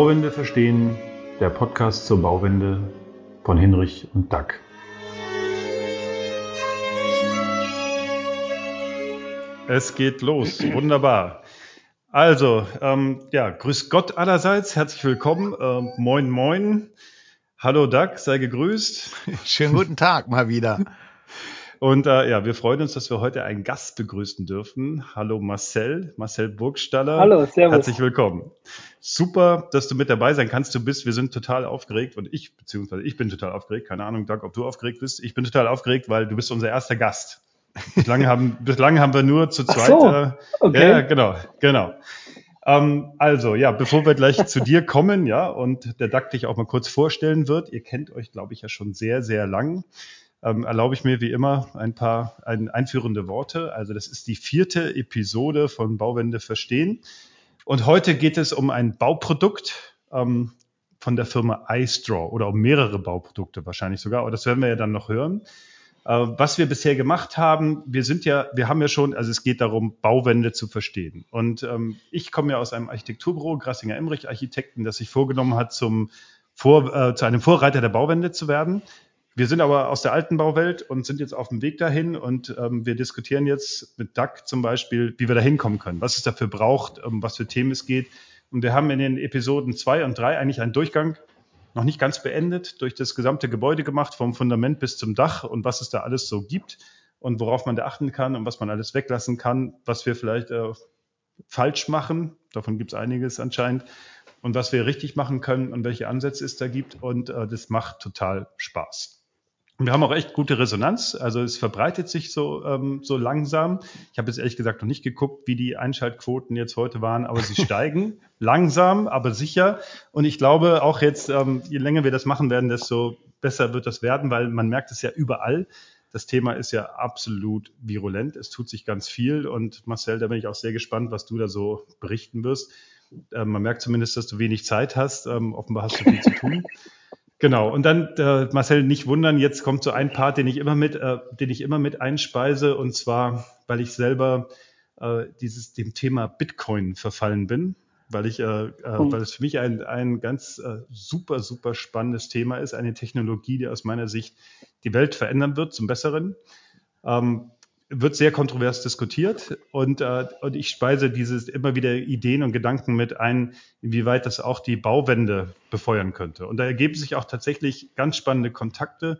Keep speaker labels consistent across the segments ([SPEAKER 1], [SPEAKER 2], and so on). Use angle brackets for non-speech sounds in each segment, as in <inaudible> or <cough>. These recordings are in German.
[SPEAKER 1] Bauwende verstehen, der Podcast zur Bauwende von Hinrich und Dack. Es geht los, wunderbar. Also, ähm, ja, grüß Gott allerseits, herzlich willkommen, äh, moin moin. Hallo Doug, sei gegrüßt.
[SPEAKER 2] Schönen guten Tag mal wieder. <laughs>
[SPEAKER 1] Und äh, ja, wir freuen uns, dass wir heute einen Gast begrüßen dürfen. Hallo Marcel, Marcel Burgstaller.
[SPEAKER 3] Hallo, servus.
[SPEAKER 1] Herzlich willkommen. Super, dass du mit dabei sein kannst. Du bist, wir sind total aufgeregt und ich, beziehungsweise ich bin total aufgeregt. Keine Ahnung, Doug, ob du aufgeregt bist. Ich bin total aufgeregt, weil du bist unser erster Gast. Bislang haben, <laughs> bislang haben wir nur zu zweit.
[SPEAKER 3] So,
[SPEAKER 1] äh,
[SPEAKER 3] okay.
[SPEAKER 1] Ja, genau, genau. Ähm, also, ja, bevor wir gleich zu dir kommen, ja, und der Doug dich auch mal kurz vorstellen wird, ihr kennt euch, glaube ich, ja schon sehr, sehr lang ähm, erlaube ich mir wie immer ein paar ein, einführende Worte. Also das ist die vierte Episode von Bauwende verstehen. Und heute geht es um ein Bauprodukt ähm, von der Firma iStraw oder um mehrere Bauprodukte wahrscheinlich sogar. Aber das werden wir ja dann noch hören. Äh, was wir bisher gemacht haben, wir sind ja, wir haben ja schon, also es geht darum, Bauwände zu verstehen. Und ähm, ich komme ja aus einem Architekturbüro, Grassinger Emmerich Architekten, das sich vorgenommen hat, zum vor, äh, zu einem Vorreiter der Bauwände zu werden. Wir sind aber aus der alten Bauwelt und sind jetzt auf dem Weg dahin und ähm, wir diskutieren jetzt mit DAC zum Beispiel, wie wir da hinkommen können, was es dafür braucht, um ähm, was für Themen es geht. Und wir haben in den Episoden zwei und drei eigentlich einen Durchgang noch nicht ganz beendet, durch das gesamte Gebäude gemacht, vom Fundament bis zum Dach und was es da alles so gibt und worauf man da achten kann und was man alles weglassen kann, was wir vielleicht äh, falsch machen. Davon gibt es einiges anscheinend. Und was wir richtig machen können und welche Ansätze es da gibt. Und äh, das macht total Spaß. Wir haben auch echt gute Resonanz. Also es verbreitet sich so, ähm, so langsam. Ich habe jetzt ehrlich gesagt noch nicht geguckt, wie die Einschaltquoten jetzt heute waren, aber sie <laughs> steigen langsam, aber sicher. Und ich glaube auch jetzt, ähm, je länger wir das machen werden, desto besser wird das werden, weil man merkt es ja überall. Das Thema ist ja absolut virulent. Es tut sich ganz viel. Und Marcel, da bin ich auch sehr gespannt, was du da so berichten wirst. Ähm, man merkt zumindest, dass du wenig Zeit hast. Ähm, offenbar hast du viel zu tun. <laughs> Genau. Und dann, äh, Marcel, nicht wundern, jetzt kommt so ein Part, den ich immer mit, äh, den ich immer mit einspeise, und zwar, weil ich selber äh, dieses dem Thema Bitcoin verfallen bin, weil ich, äh, äh, weil es für mich ein, ein ganz äh, super, super spannendes Thema ist, eine Technologie, die aus meiner Sicht die Welt verändern wird zum Besseren. Ähm, wird sehr kontrovers diskutiert und, äh, und ich speise dieses immer wieder Ideen und Gedanken mit ein, inwieweit das auch die Bauwände befeuern könnte. Und da ergeben sich auch tatsächlich ganz spannende Kontakte,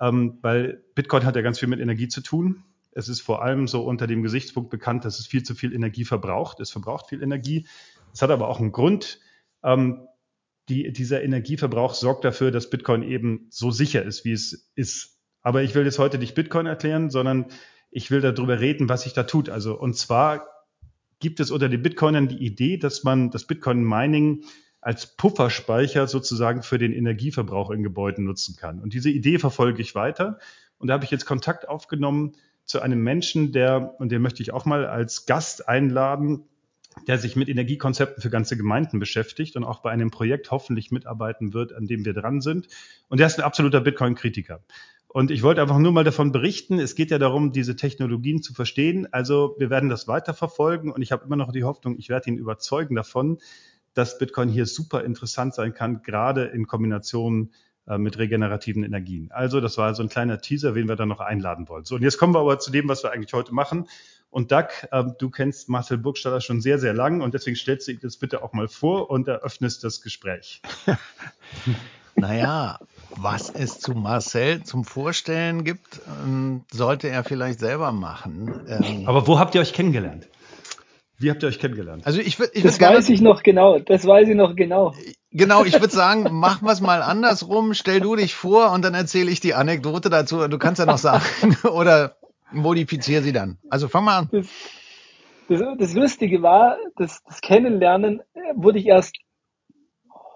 [SPEAKER 1] ähm, weil Bitcoin hat ja ganz viel mit Energie zu tun. Es ist vor allem so unter dem Gesichtspunkt bekannt, dass es viel zu viel Energie verbraucht. Es verbraucht viel Energie. Es hat aber auch einen Grund. Ähm, die, dieser Energieverbrauch sorgt dafür, dass Bitcoin eben so sicher ist, wie es ist. Aber ich will jetzt heute nicht Bitcoin erklären, sondern ich will darüber reden, was sich da tut. Also, und zwar gibt es unter den Bitcoinern die Idee, dass man das Bitcoin-Mining als Pufferspeicher sozusagen für den Energieverbrauch in Gebäuden nutzen kann. Und diese Idee verfolge ich weiter. Und da habe ich jetzt Kontakt aufgenommen zu einem Menschen, der, und den möchte ich auch mal als Gast einladen, der sich mit Energiekonzepten für ganze Gemeinden beschäftigt und auch bei einem Projekt hoffentlich mitarbeiten wird, an dem wir dran sind. Und der ist ein absoluter Bitcoin-Kritiker. Und ich wollte einfach nur mal davon berichten. Es geht ja darum, diese Technologien zu verstehen. Also wir werden das weiterverfolgen und ich habe immer noch die Hoffnung, ich werde ihn überzeugen davon, dass Bitcoin hier super interessant sein kann, gerade in Kombination äh, mit regenerativen Energien. Also das war so ein kleiner Teaser, wen wir dann noch einladen wollen. So, und jetzt kommen wir aber zu dem, was wir eigentlich heute machen. Und Doug, äh, du kennst Marcel Burgstaller schon sehr, sehr lang und deswegen stellst du dich das bitte auch mal vor und eröffnest das Gespräch. <laughs>
[SPEAKER 2] naja, was es zu Marcel zum Vorstellen gibt, ähm, sollte er vielleicht selber machen.
[SPEAKER 1] Ähm, Aber wo habt ihr euch kennengelernt? Wie habt ihr euch kennengelernt?
[SPEAKER 3] Also ich würde, das gerne, weiß ich noch genau. Das weiß ich noch genau.
[SPEAKER 2] Genau, ich würde sagen, machen wir es mal andersrum. Stell du dich vor und dann erzähle ich die Anekdote dazu. Du kannst ja noch sagen <laughs> oder modifiziere sie dann. Also fang mal an.
[SPEAKER 3] Das, das, das Lustige war, das, das Kennenlernen äh, wurde ich erst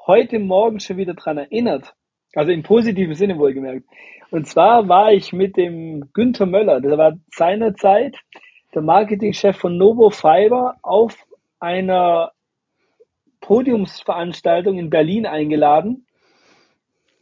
[SPEAKER 3] heute Morgen schon wieder dran erinnert. Also im positiven Sinne wohlgemerkt. Und zwar war ich mit dem Günther Möller, der war seinerzeit der Marketingchef von Novo Fiber auf einer Podiumsveranstaltung in Berlin eingeladen.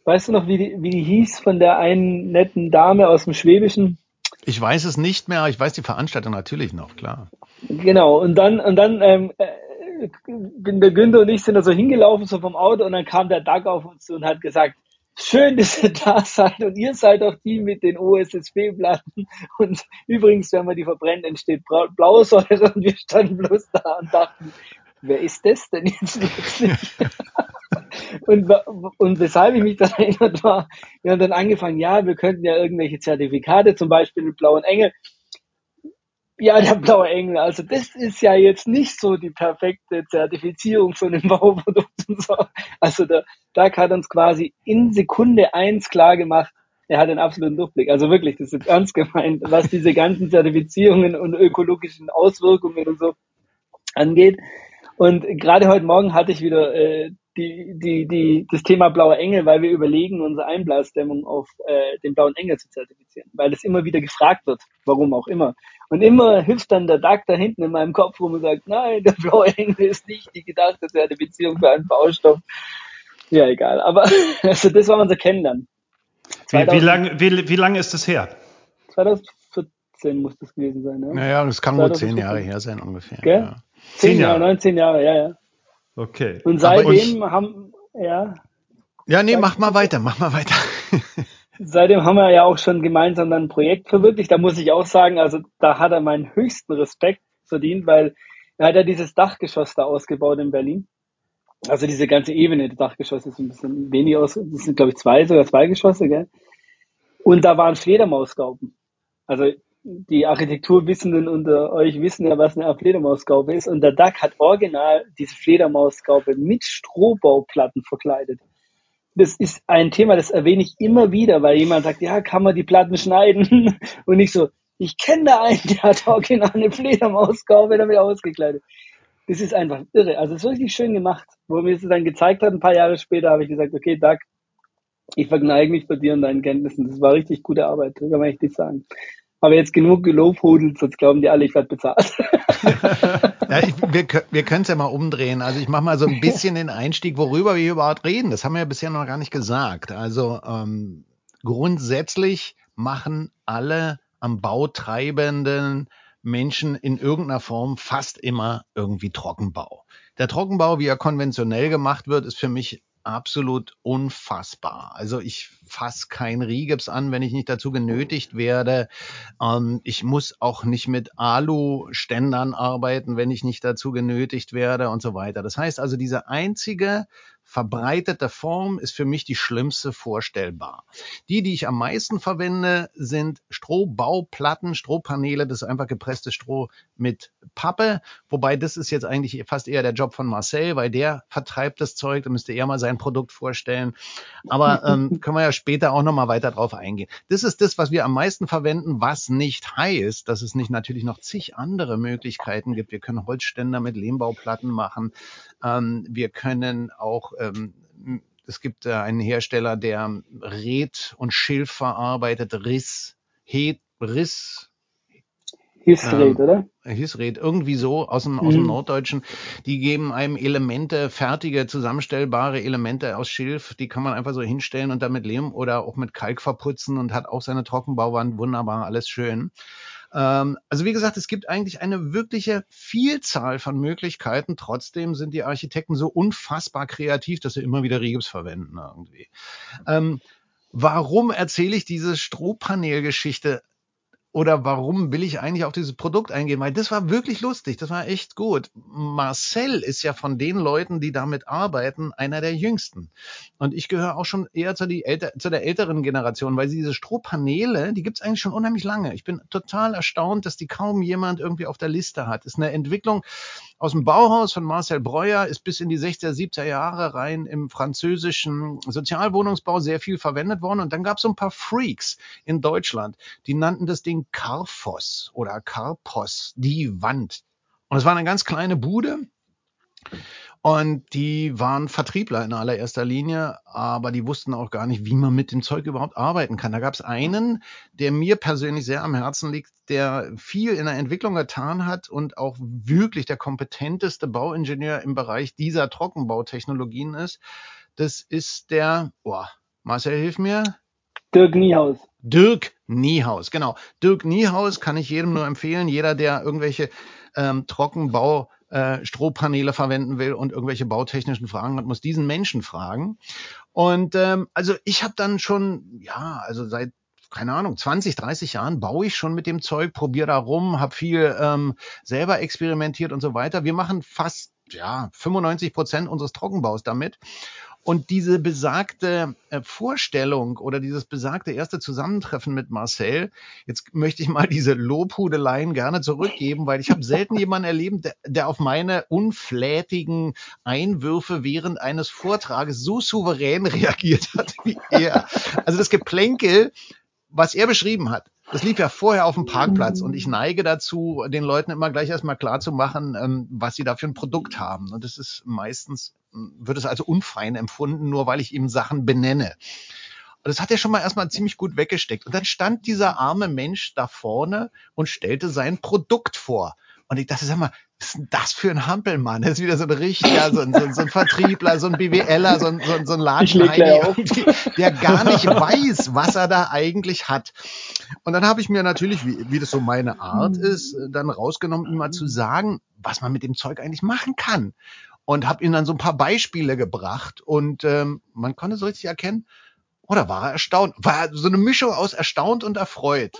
[SPEAKER 3] Weißt du noch, wie die, wie die hieß von der einen netten Dame aus dem Schwäbischen?
[SPEAKER 2] Ich weiß es nicht mehr, ich weiß die Veranstaltung natürlich noch, klar.
[SPEAKER 3] Genau, und dann, und dann ähm, äh, der Günther und ich sind da so hingelaufen, so vom Auto, und dann kam der Doug auf uns zu und hat gesagt, schön, dass ihr da seid und ihr seid auch die mit den OSSB-Platten und übrigens, wenn man die verbrennt, entsteht Blausäure und wir standen bloß da und dachten, wer ist das denn jetzt wirklich? <laughs> und, und weshalb ich mich daran erinnert war, wir haben dann angefangen, ja, wir könnten ja irgendwelche Zertifikate, zum Beispiel den blauen Engel, ja, der blaue Engel. Also das ist ja jetzt nicht so die perfekte Zertifizierung von dem <laughs> Bauprodukt und so. Also der Doug hat uns quasi in Sekunde eins klar gemacht, er hat einen absoluten Durchblick. Also wirklich, das ist ernst gemeint, was diese ganzen Zertifizierungen und ökologischen Auswirkungen und so angeht. Und gerade heute Morgen hatte ich wieder äh, die, die, die, das Thema blauer Engel, weil wir überlegen, unsere Einblasdämmung auf äh, den blauen Engel zu zertifizieren, weil das immer wieder gefragt wird, warum auch immer. Und immer hilft dann der Duck da hinten in meinem Kopf rum und sagt, nein, der blaue Engel ist nicht die gedachte Zertifizierung für einen Baustoff. Ja, egal. Aber <laughs> also das war unser Kennenlernen.
[SPEAKER 1] Wie, wie lange wie, wie lang ist das her?
[SPEAKER 3] 2014 muss das gewesen sein. Ja?
[SPEAKER 2] Naja, das kann wohl zehn Jahre her sein ungefähr.
[SPEAKER 3] Gell? Ja. Zehn Jahre, 19 Jahre, ja, ja.
[SPEAKER 1] Okay.
[SPEAKER 3] Und seitdem haben, ja.
[SPEAKER 2] Ja, nee, mach mal weiter, mach mal weiter. <laughs>
[SPEAKER 3] seitdem haben wir ja auch schon gemeinsam ein Projekt verwirklicht. Da muss ich auch sagen, also da hat er meinen höchsten Respekt verdient, weil er hat ja dieses Dachgeschoss da ausgebaut in Berlin. Also diese ganze Ebene des Dachgeschosses ist ein bisschen weniger aus, das sind glaube ich zwei, sogar zwei Geschosse, gell? Und da waren Fledermausgauben. Also die Architekturwissenden unter euch wissen ja, was eine Fledermausgaube ist. Und der Duck hat original diese Fledermausgaube mit Strohbauplatten verkleidet. Das ist ein Thema, das erwähne ich immer wieder, weil jemand sagt, ja, kann man die Platten schneiden? <laughs> Und ich so, ich kenne da einen, der hat original eine Fledermausgaube damit ausgekleidet. Das ist einfach irre. Also es ist wirklich schön gemacht. Wo mir es dann gezeigt hat, ein paar Jahre später, habe ich gesagt, okay, Doug, ich verneige mich bei dir und deinen Kenntnissen. Das war richtig gute Arbeit, kann man echt nicht sagen habe jetzt genug gelobhudelt, sonst glauben die alle, ich werde bezahlt. <laughs>
[SPEAKER 2] ja, ich, wir, wir können es ja mal umdrehen. Also ich mache mal so ein bisschen den Einstieg, worüber wir überhaupt reden. Das haben wir ja bisher noch gar nicht gesagt. Also ähm, grundsätzlich machen alle am Bau treibenden Menschen in irgendeiner Form fast immer irgendwie Trockenbau. Der Trockenbau, wie er konventionell gemacht wird, ist für mich absolut unfassbar. Also ich fasse kein Rigips an, wenn ich nicht dazu genötigt werde. Ähm, ich muss auch nicht mit Alu-Ständern arbeiten, wenn ich nicht dazu genötigt werde und so weiter. Das heißt also, diese einzige verbreitete Form ist für mich die schlimmste vorstellbar. Die, die ich am meisten verwende, sind Strohbauplatten, Strohpaneele, das ist einfach gepresstes Stroh mit Pappe. Wobei das ist jetzt eigentlich fast eher der Job von Marcel, weil der vertreibt das Zeug, da müsste er mal sein Produkt vorstellen. Aber <laughs> ähm, können wir ja später auch nochmal weiter drauf eingehen. Das ist das, was wir am meisten verwenden, was nicht heißt, dass es nicht natürlich noch zig andere Möglichkeiten gibt. Wir können Holzständer mit Lehmbauplatten machen. Ähm, wir können auch ähm, es gibt äh, einen Hersteller, der Red und Schilf verarbeitet, Riss, Het, Riss,
[SPEAKER 3] Hisred, ähm, oder?
[SPEAKER 2] Hisred, irgendwie so aus dem, aus dem mhm. Norddeutschen. Die geben einem Elemente, fertige, zusammenstellbare Elemente aus Schilf, die kann man einfach so hinstellen und damit Lehm oder auch mit Kalk verputzen und hat auch seine Trockenbauwand, wunderbar, alles schön. Ähm, also wie gesagt, es gibt eigentlich eine wirkliche Vielzahl von Möglichkeiten. Trotzdem sind die Architekten so unfassbar kreativ, dass sie immer wieder Regips verwenden irgendwie. Ähm, warum erzähle ich diese Strohpanelgeschichte? Oder warum will ich eigentlich auf dieses Produkt eingehen? Weil das war wirklich lustig, das war echt gut. Marcel ist ja von den Leuten, die damit arbeiten, einer der jüngsten. Und ich gehöre auch schon eher zu, älter, zu der älteren Generation, weil diese Strohpaneele, die gibt's eigentlich schon unheimlich lange. Ich bin total erstaunt, dass die kaum jemand irgendwie auf der Liste hat. Ist eine Entwicklung, aus dem Bauhaus von Marcel Breuer ist bis in die 60er, 70er Jahre rein im französischen Sozialwohnungsbau sehr viel verwendet worden. Und dann gab es so ein paar Freaks in Deutschland, die nannten das Ding Carphos oder Carpos, die Wand. Und es war eine ganz kleine Bude. Und die waren Vertriebler in allererster Linie, aber die wussten auch gar nicht, wie man mit dem Zeug überhaupt arbeiten kann. Da gab es einen, der mir persönlich sehr am Herzen liegt, der viel in der Entwicklung getan hat und auch wirklich der kompetenteste Bauingenieur im Bereich dieser Trockenbautechnologien ist. Das ist der, boah, Marcel, hilf mir.
[SPEAKER 3] Dirk Niehaus.
[SPEAKER 2] Dirk Niehaus, genau. Dirk Niehaus kann ich jedem nur empfehlen. Jeder, der irgendwelche ähm, Trockenbau äh, Strohpaneele verwenden will und irgendwelche bautechnischen Fragen hat, muss diesen Menschen fragen. Und ähm, also ich habe dann schon, ja, also seit keine Ahnung, 20, 30 Jahren baue ich schon mit dem Zeug, probiere da rum, habe viel ähm, selber experimentiert und so weiter. Wir machen fast ja 95 Prozent unseres Trockenbaus damit. Und diese besagte äh, Vorstellung oder dieses besagte erste Zusammentreffen mit Marcel, jetzt möchte ich mal diese Lobhudeleien gerne zurückgeben, weil ich habe selten <laughs> jemanden erlebt, der, der auf meine unflätigen Einwürfe während eines Vortrages so souverän <laughs> reagiert hat wie er. Also das Geplänkel, was er beschrieben hat, das lief ja vorher auf dem Parkplatz und ich neige dazu, den Leuten immer gleich erstmal klar zu machen, ähm, was sie da für ein Produkt haben. Und das ist meistens, wird es also unfein empfunden, nur weil ich ihm Sachen benenne. Und das hat er schon mal erstmal ziemlich gut weggesteckt. Und dann stand dieser arme Mensch da vorne und stellte sein Produkt vor. Und ich dachte, sag mal, was ist denn das für ein Hampelmann? Das ist wieder so ein Richtiger, so ein, so ein, so ein Vertriebler, so ein BWLer, so ein, so ein, so ein Ladenheini, <laughs> der gar nicht weiß, was er da eigentlich hat. Und dann habe ich mir natürlich, wie, wie das so meine Art ist, dann rausgenommen, ihm mal zu sagen, was man mit dem Zeug eigentlich machen kann. Und habe ihm dann so ein paar Beispiele gebracht. Und ähm, man konnte so richtig erkennen, oder war er erstaunt? War so eine Mischung aus erstaunt und erfreut.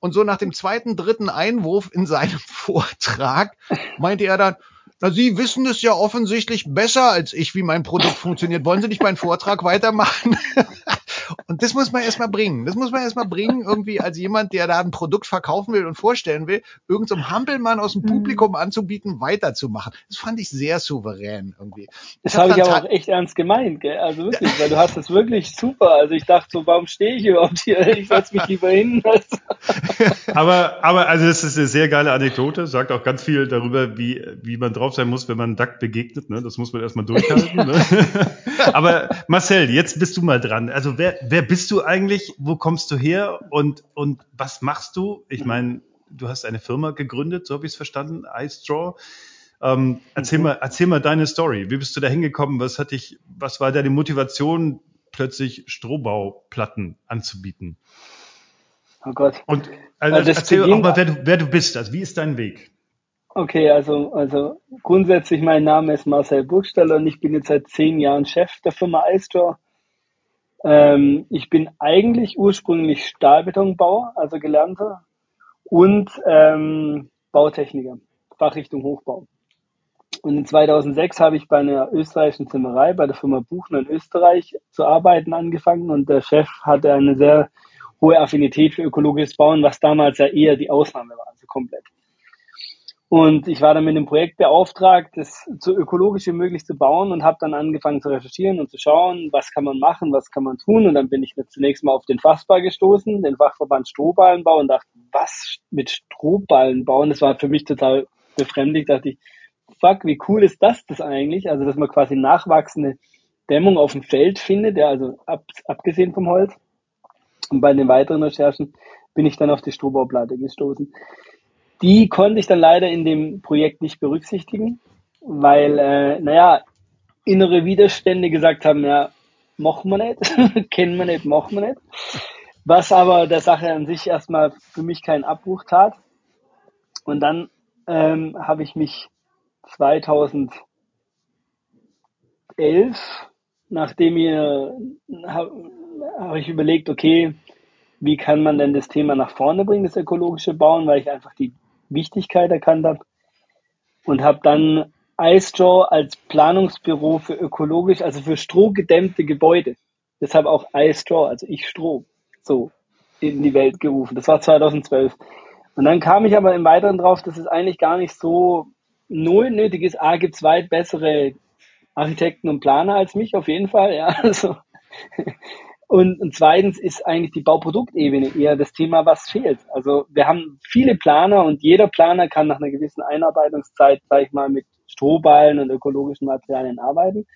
[SPEAKER 2] Und so nach dem zweiten, dritten Einwurf in seinem <laughs> Vortrag meinte er dann, na, Sie wissen es ja offensichtlich besser als ich, wie mein Produkt funktioniert. Wollen Sie nicht meinen Vortrag weitermachen? <laughs> Und das muss man erstmal bringen. Das muss man erstmal bringen, irgendwie als jemand, der da ein Produkt verkaufen will und vorstellen will, irgendeinem so Hampelmann aus dem mhm. Publikum anzubieten, weiterzumachen. Das fand ich sehr souverän irgendwie.
[SPEAKER 3] Das habe ich aber auch echt ernst gemeint, gell? Also wirklich, <laughs> weil du hast das wirklich super. Also ich dachte so, warum stehe ich überhaupt hier? Ich setze mich lieber hin. <laughs>
[SPEAKER 1] aber, aber, also das ist eine sehr geile Anekdote, sagt auch ganz viel darüber, wie, wie man drauf sein muss, wenn man Duck begegnet. Ne? Das muss man erstmal durchhalten. ne? <laughs> aber Marcel, jetzt bist du mal dran. Also wer, wer bist du eigentlich? Wo kommst du her? Und, und was machst du? Ich meine, du hast eine Firma gegründet, so habe ich es verstanden, iStraw. Ähm, erzähl, mhm. mal, erzähl mal deine Story. Wie bist du da hingekommen? Was hat dich, was war deine Motivation, plötzlich Strohbauplatten anzubieten?
[SPEAKER 3] Oh Gott.
[SPEAKER 1] Und also, also erzähl auch mal, wer du, wer du bist. Also wie ist dein Weg?
[SPEAKER 3] Okay, also, also grundsätzlich mein Name ist Marcel Burgstaller und ich bin jetzt seit zehn Jahren Chef der Firma iStraw. Ähm, ich bin eigentlich ursprünglich Stahlbetonbauer, also gelernter, und ähm, Bautechniker, Fachrichtung Hochbau. Und in 2006 habe ich bei einer österreichischen Zimmerei, bei der Firma Buchner in Österreich, zu arbeiten angefangen und der Chef hatte eine sehr hohe Affinität für ökologisches Bauen, was damals ja eher die Ausnahme war, also komplett. Und ich war dann mit dem Projekt beauftragt, das so ökologisch wie möglich zu bauen und habe dann angefangen zu recherchieren und zu schauen, was kann man machen, was kann man tun. Und dann bin ich zunächst mal auf den Fachbar gestoßen, den Fachverband Strohballenbau und dachte, was mit Strohballen bauen? Das war für mich total befremdlich. Dachte ich, fuck, wie cool ist das das eigentlich? Also, dass man quasi nachwachsende Dämmung auf dem Feld findet, ja, also ab, abgesehen vom Holz. Und bei den weiteren Recherchen bin ich dann auf die Strohbauplatte gestoßen. Die konnte ich dann leider in dem Projekt nicht berücksichtigen, weil, äh, naja, innere Widerstände gesagt haben, ja, machen wir nicht, <laughs> kennen wir nicht, machen wir nicht. Was aber der Sache an sich erstmal für mich keinen Abbruch tat. Und dann ähm, habe ich mich 2011, nachdem ihr, habe hab ich überlegt, okay, wie kann man denn das Thema nach vorne bringen, das ökologische Bauen, weil ich einfach die Wichtigkeit erkannt habe und habe dann iStraw als Planungsbüro für ökologisch, also für strohgedämmte Gebäude, deshalb auch iStraw, also ich Stroh, so in die Welt gerufen. Das war 2012. Und dann kam ich aber im Weiteren drauf, dass es eigentlich gar nicht so null nötig ist. A, gibt es weit bessere Architekten und Planer als mich, auf jeden Fall. Ja, <laughs> also und, und zweitens ist eigentlich die Bauproduktebene eher das Thema, was fehlt. Also wir haben viele Planer und jeder Planer kann nach einer gewissen Einarbeitungszeit, sag ich mal, mit Strohballen und ökologischen Materialien arbeiten.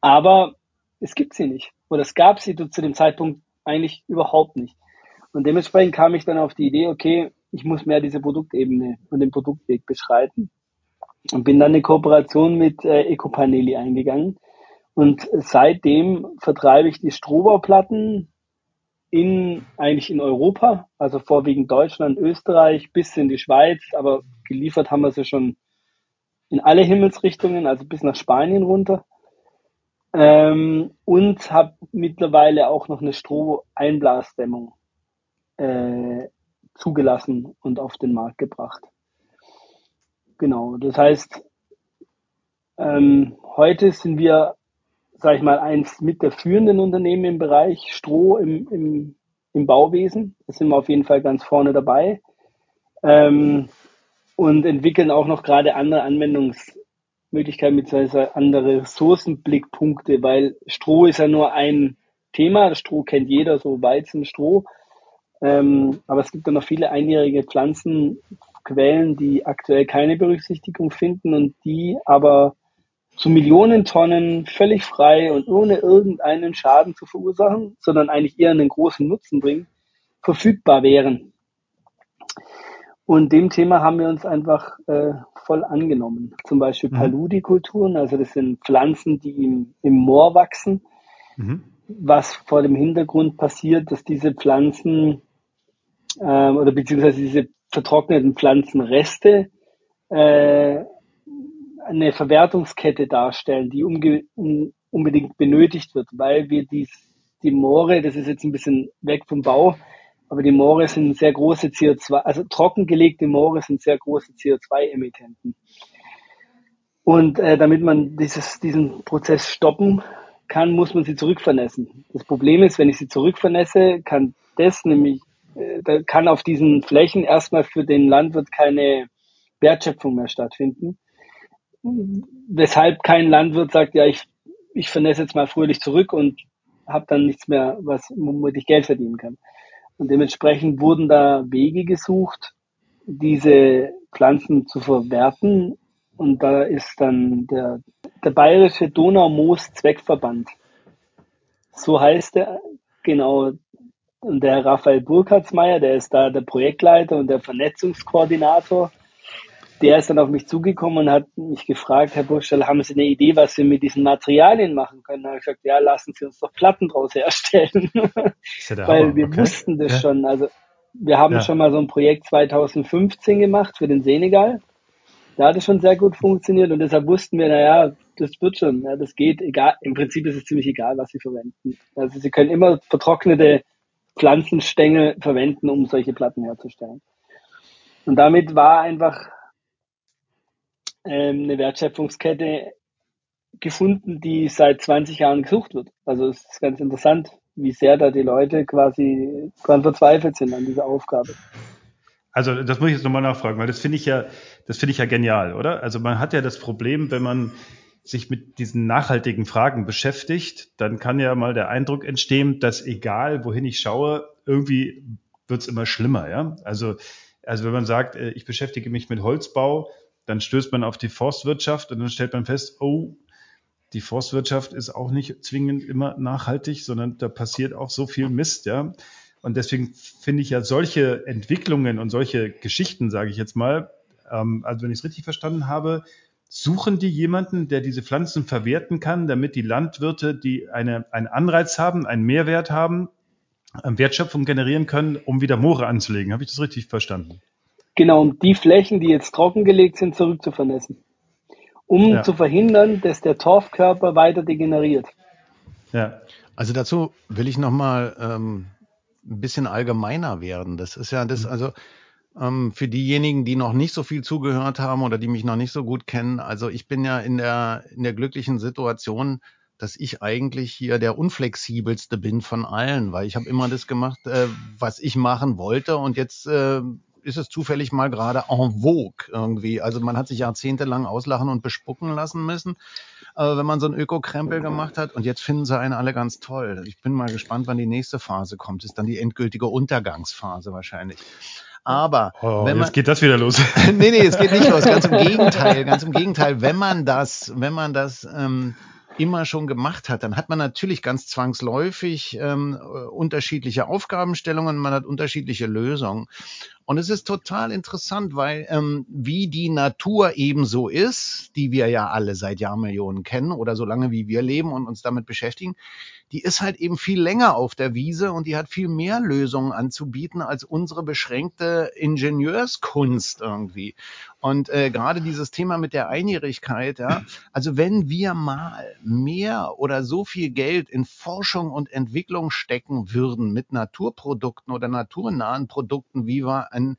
[SPEAKER 3] Aber es gibt sie nicht. Oder es gab sie zu dem Zeitpunkt eigentlich überhaupt nicht. Und dementsprechend kam ich dann auf die Idee, okay, ich muss mehr diese Produktebene und den Produktweg beschreiten. Und bin dann eine Kooperation mit äh, Ecopaneli eingegangen und seitdem vertreibe ich die Strohbauplatten in, eigentlich in Europa, also vorwiegend Deutschland, Österreich, bis in die Schweiz, aber geliefert haben wir sie schon in alle Himmelsrichtungen, also bis nach Spanien runter. Ähm, und habe mittlerweile auch noch eine Stroh-Einblasdämmung äh, zugelassen und auf den Markt gebracht. Genau, das heißt, ähm, heute sind wir, sage ich mal, eins mit der führenden Unternehmen im Bereich Stroh im, im, im Bauwesen. Da sind wir auf jeden Fall ganz vorne dabei. Ähm, und entwickeln auch noch gerade andere Anwendungsmöglichkeiten bzw. andere Ressourcenblickpunkte, weil Stroh ist ja nur ein Thema. Stroh kennt jeder, so Weizen, Stroh. Ähm, aber es gibt dann noch viele einjährige Pflanzenquellen, die aktuell keine Berücksichtigung finden und die aber zu Millionen Tonnen völlig frei und ohne irgendeinen Schaden zu verursachen, sondern eigentlich eher einen großen Nutzen bringen, verfügbar wären. Und dem Thema haben wir uns einfach äh, voll angenommen. Zum Beispiel mhm. Paludikulturen, also das sind Pflanzen, die im, im Moor wachsen. Mhm. Was vor dem Hintergrund passiert, dass diese Pflanzen ähm, oder beziehungsweise diese vertrockneten Pflanzenreste äh, eine Verwertungskette darstellen, die um, unbedingt benötigt wird, weil wir dies, die Moore, das ist jetzt ein bisschen weg vom Bau, aber die Moore sind sehr große CO2, also trockengelegte Moore sind sehr große CO2-Emittenten. Und äh, damit man dieses, diesen Prozess stoppen kann, muss man sie zurückvernässen. Das Problem ist, wenn ich sie zurückvernässe, kann das nämlich äh, kann auf diesen Flächen erstmal für den Landwirt keine Wertschöpfung mehr stattfinden. Weshalb kein Landwirt sagt, ja, ich, ich vernässe jetzt mal fröhlich zurück und habe dann nichts mehr, was, womit ich Geld verdienen kann. Und dementsprechend wurden da Wege gesucht, diese Pflanzen zu verwerten. Und da ist dann der, der Bayerische Donau-Moos-Zweckverband. So heißt er, genau, und der Raphael Burkhardsmeier, der ist da der Projektleiter und der Vernetzungskoordinator, der ist dann auf mich zugekommen und hat mich gefragt, Herr Burschel, haben Sie eine Idee, was wir mit diesen Materialien machen können? Da habe ich gesagt, ja, lassen Sie uns doch Platten draus herstellen. Ja <laughs> Weil wir okay. wussten das ja. schon. Also wir haben ja. schon mal so ein Projekt 2015 gemacht für den Senegal. Da hat es schon sehr gut funktioniert und deshalb wussten wir, naja, das wird schon, ja, das geht, egal, im Prinzip ist es ziemlich egal, was Sie verwenden. Also Sie können immer vertrocknete Pflanzenstängel verwenden, um solche Platten herzustellen. Und damit war einfach ähm, eine Wertschöpfungskette gefunden, die seit 20 Jahren gesucht wird. Also es ist ganz interessant, wie sehr da die Leute quasi dran verzweifelt sind an dieser Aufgabe.
[SPEAKER 1] Also das muss ich jetzt nochmal nachfragen, weil das finde ich ja, das finde ich ja genial, oder? Also man hat ja das Problem, wenn man sich mit diesen nachhaltigen Fragen beschäftigt, dann kann ja mal der Eindruck entstehen, dass egal wohin ich schaue, irgendwie wird es immer schlimmer. Ja? Also, also wenn man sagt, äh, ich beschäftige mich mit Holzbau, dann stößt man auf die Forstwirtschaft und dann stellt man fest, oh, die Forstwirtschaft ist auch nicht zwingend immer nachhaltig, sondern da passiert auch so viel Mist, ja. Und deswegen finde ich ja solche Entwicklungen und solche Geschichten, sage ich jetzt mal, ähm, also wenn ich es richtig verstanden habe, Suchen die jemanden, der diese Pflanzen verwerten kann, damit die Landwirte, die eine, einen Anreiz haben, einen Mehrwert haben, ähm, Wertschöpfung generieren können, um wieder Moore anzulegen? Habe ich das richtig verstanden?
[SPEAKER 3] Genau, um die Flächen, die jetzt trockengelegt sind, zurückzuvernässen. Um ja. zu verhindern, dass der Torfkörper weiter degeneriert.
[SPEAKER 2] Ja. Also dazu will ich nochmal ähm, ein bisschen allgemeiner werden. Das ist ja das, mhm. also ähm, für diejenigen, die noch nicht so viel zugehört haben oder die mich noch nicht so gut kennen, also ich bin ja in der, in der glücklichen Situation, dass ich eigentlich hier der unflexibelste bin von allen, weil ich habe immer das gemacht, äh, was ich machen wollte und jetzt äh, ist es zufällig mal gerade en vogue irgendwie. Also man hat sich jahrzehntelang auslachen und bespucken lassen müssen, äh, wenn man so einen Öko-Krempel gemacht hat. Und jetzt finden sie einen alle ganz toll. Ich bin mal gespannt, wann die nächste Phase kommt. Das ist dann die endgültige Untergangsphase wahrscheinlich. Aber
[SPEAKER 1] oh, wenn man, jetzt geht das wieder los. <laughs>
[SPEAKER 2] nee, nee, es geht nicht los. Ganz im Gegenteil, ganz im Gegenteil. Wenn man das, wenn man das ähm, immer schon gemacht hat, dann hat man natürlich ganz zwangsläufig ähm, unterschiedliche Aufgabenstellungen, man hat unterschiedliche Lösungen. Und es ist total interessant, weil ähm, wie die Natur ebenso ist, die wir ja alle seit Jahrmillionen kennen oder so lange wie wir leben und uns damit beschäftigen, die ist halt eben viel länger auf der Wiese und die hat viel mehr Lösungen anzubieten als unsere beschränkte Ingenieurskunst irgendwie. Und äh, gerade dieses Thema mit der Einjährigkeit, ja, <clears throat> also wenn wir mal mehr oder so viel Geld in Forschung und Entwicklung stecken würden mit Naturprodukten oder naturnahen Produkten, wie wir ein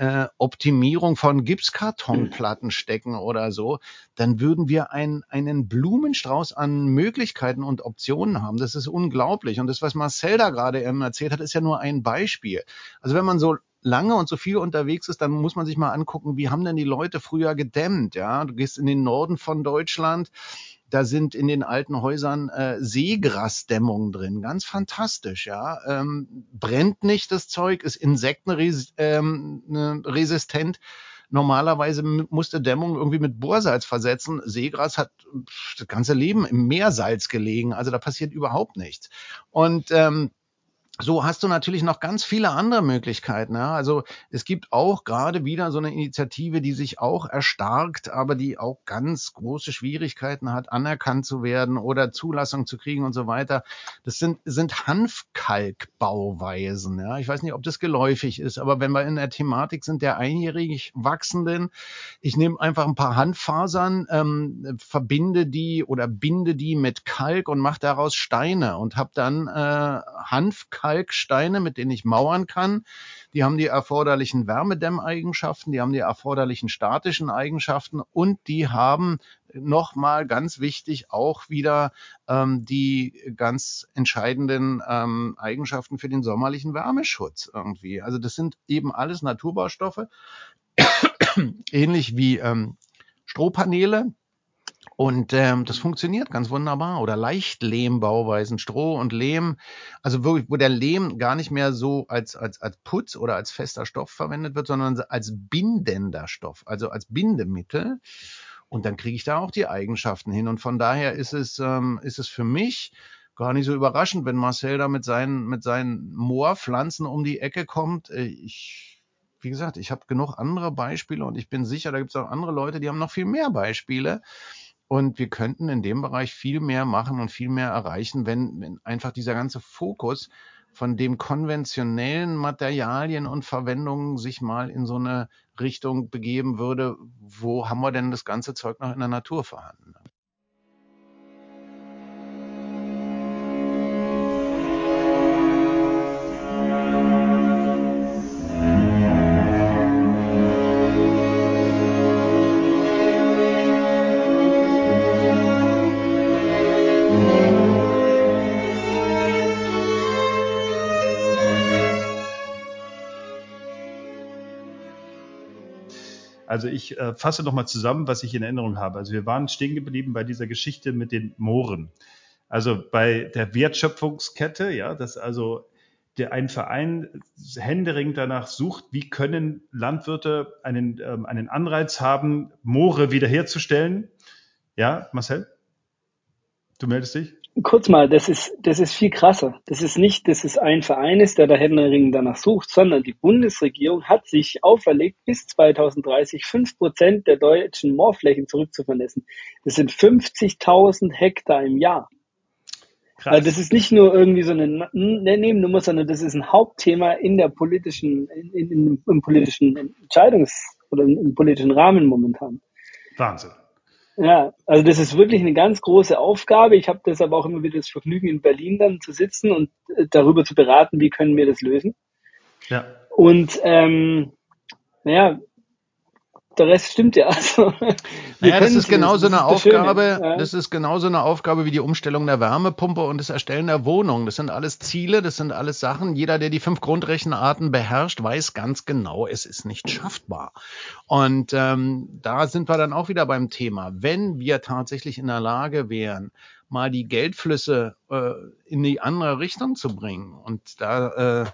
[SPEAKER 2] äh, Optimierung von Gipskartonplatten stecken oder so, dann würden wir ein, einen Blumenstrauß an Möglichkeiten und Optionen haben. Das ist unglaublich. Und das, was Marcel da gerade eben erzählt hat, ist ja nur ein Beispiel. Also wenn man so lange und so viel unterwegs ist, dann muss man sich mal angucken, wie haben denn die Leute früher gedämmt, ja? Du gehst in den Norden von Deutschland, da sind in den alten Häusern äh, Seegrasdämmungen drin. Ganz fantastisch, ja. Ähm, brennt nicht das Zeug, ist insektenresistent. Ähm, ne, Normalerweise musste Dämmung irgendwie mit Bohrsalz versetzen. Seegras hat das ganze Leben im Meersalz gelegen. Also da passiert überhaupt nichts. Und ähm, so hast du natürlich noch ganz viele andere Möglichkeiten. Ja? Also es gibt auch gerade wieder so eine Initiative, die sich auch erstarkt, aber die auch ganz große Schwierigkeiten hat, anerkannt zu werden oder Zulassung zu kriegen und so weiter. Das sind, sind Hanfkalkbauweisen. Ja? Ich weiß nicht, ob das geläufig ist, aber wenn wir in der Thematik sind der einjährig wachsenden, ich nehme einfach ein paar Handfasern, ähm, verbinde die oder binde die mit Kalk und mache daraus Steine und habe dann äh, Hanfkalk Kalksteine, mit denen ich mauern kann. Die haben die erforderlichen Wärmedämmeigenschaften, die haben die erforderlichen statischen Eigenschaften und die haben nochmal ganz wichtig auch wieder ähm, die ganz entscheidenden ähm, Eigenschaften für den sommerlichen Wärmeschutz irgendwie. Also das sind eben alles Naturbaustoffe, <coughs> ähnlich wie ähm, Strohpaneele, und ähm, das funktioniert ganz wunderbar. Oder Leichtlehmbauweisen, Stroh und Lehm, also wo, wo der Lehm gar nicht mehr so als, als, als Putz oder als fester Stoff verwendet wird, sondern als bindender Stoff, also als Bindemittel. Und dann kriege ich da auch die Eigenschaften hin. Und von daher ist es, ähm, ist es für mich gar nicht so überraschend, wenn Marcel da mit seinen, mit seinen Moorpflanzen um die Ecke kommt. Äh, ich, wie gesagt, ich habe genug andere Beispiele und ich bin sicher, da gibt es auch andere Leute, die haben noch viel mehr Beispiele. Und wir könnten in dem Bereich viel mehr machen und viel mehr erreichen, wenn, wenn einfach dieser ganze Fokus von dem konventionellen Materialien und Verwendungen sich mal in so eine Richtung begeben würde, wo haben wir denn das ganze Zeug noch in der Natur vorhanden?
[SPEAKER 1] Also ich äh, fasse nochmal zusammen, was ich in Erinnerung habe. Also wir waren stehen geblieben bei dieser Geschichte mit den Mooren. Also bei der Wertschöpfungskette, ja, dass also der ein Verein händeringend danach sucht, wie können Landwirte einen, ähm, einen Anreiz haben, Moore wiederherzustellen. Ja, Marcel? Du meldest dich?
[SPEAKER 3] Kurz mal, das ist, das ist viel krasser. Das ist nicht, dass es ein Verein ist, der da händeringend danach sucht, sondern die Bundesregierung hat sich auferlegt, bis 2030 fünf Prozent der deutschen Moorflächen zurückzuvernetzen. Das sind 50.000 Hektar im Jahr. Krass. Also das ist nicht nur irgendwie so eine Nebennummer, sondern das ist ein Hauptthema in der politischen, in, in, im politischen Entscheidungs- oder im politischen Rahmen momentan.
[SPEAKER 1] Wahnsinn.
[SPEAKER 3] Ja, also das ist wirklich eine ganz große Aufgabe. Ich habe deshalb auch immer wieder das Vergnügen, in Berlin dann zu sitzen und äh, darüber zu beraten, wie können wir das lösen. Ja. Und ähm, naja, der Rest stimmt ja. Also,
[SPEAKER 2] naja, das ist genauso eine Aufgabe, ja. das ist genauso eine Aufgabe wie die Umstellung der Wärmepumpe und das Erstellen der Wohnung. Das sind alles Ziele, das sind alles Sachen. Jeder, der die fünf Grundrechenarten beherrscht, weiß ganz genau, es ist nicht schaffbar. Und ähm, da sind wir dann auch wieder beim Thema. Wenn wir tatsächlich in der Lage wären, mal die Geldflüsse äh, in die andere Richtung zu bringen und da äh,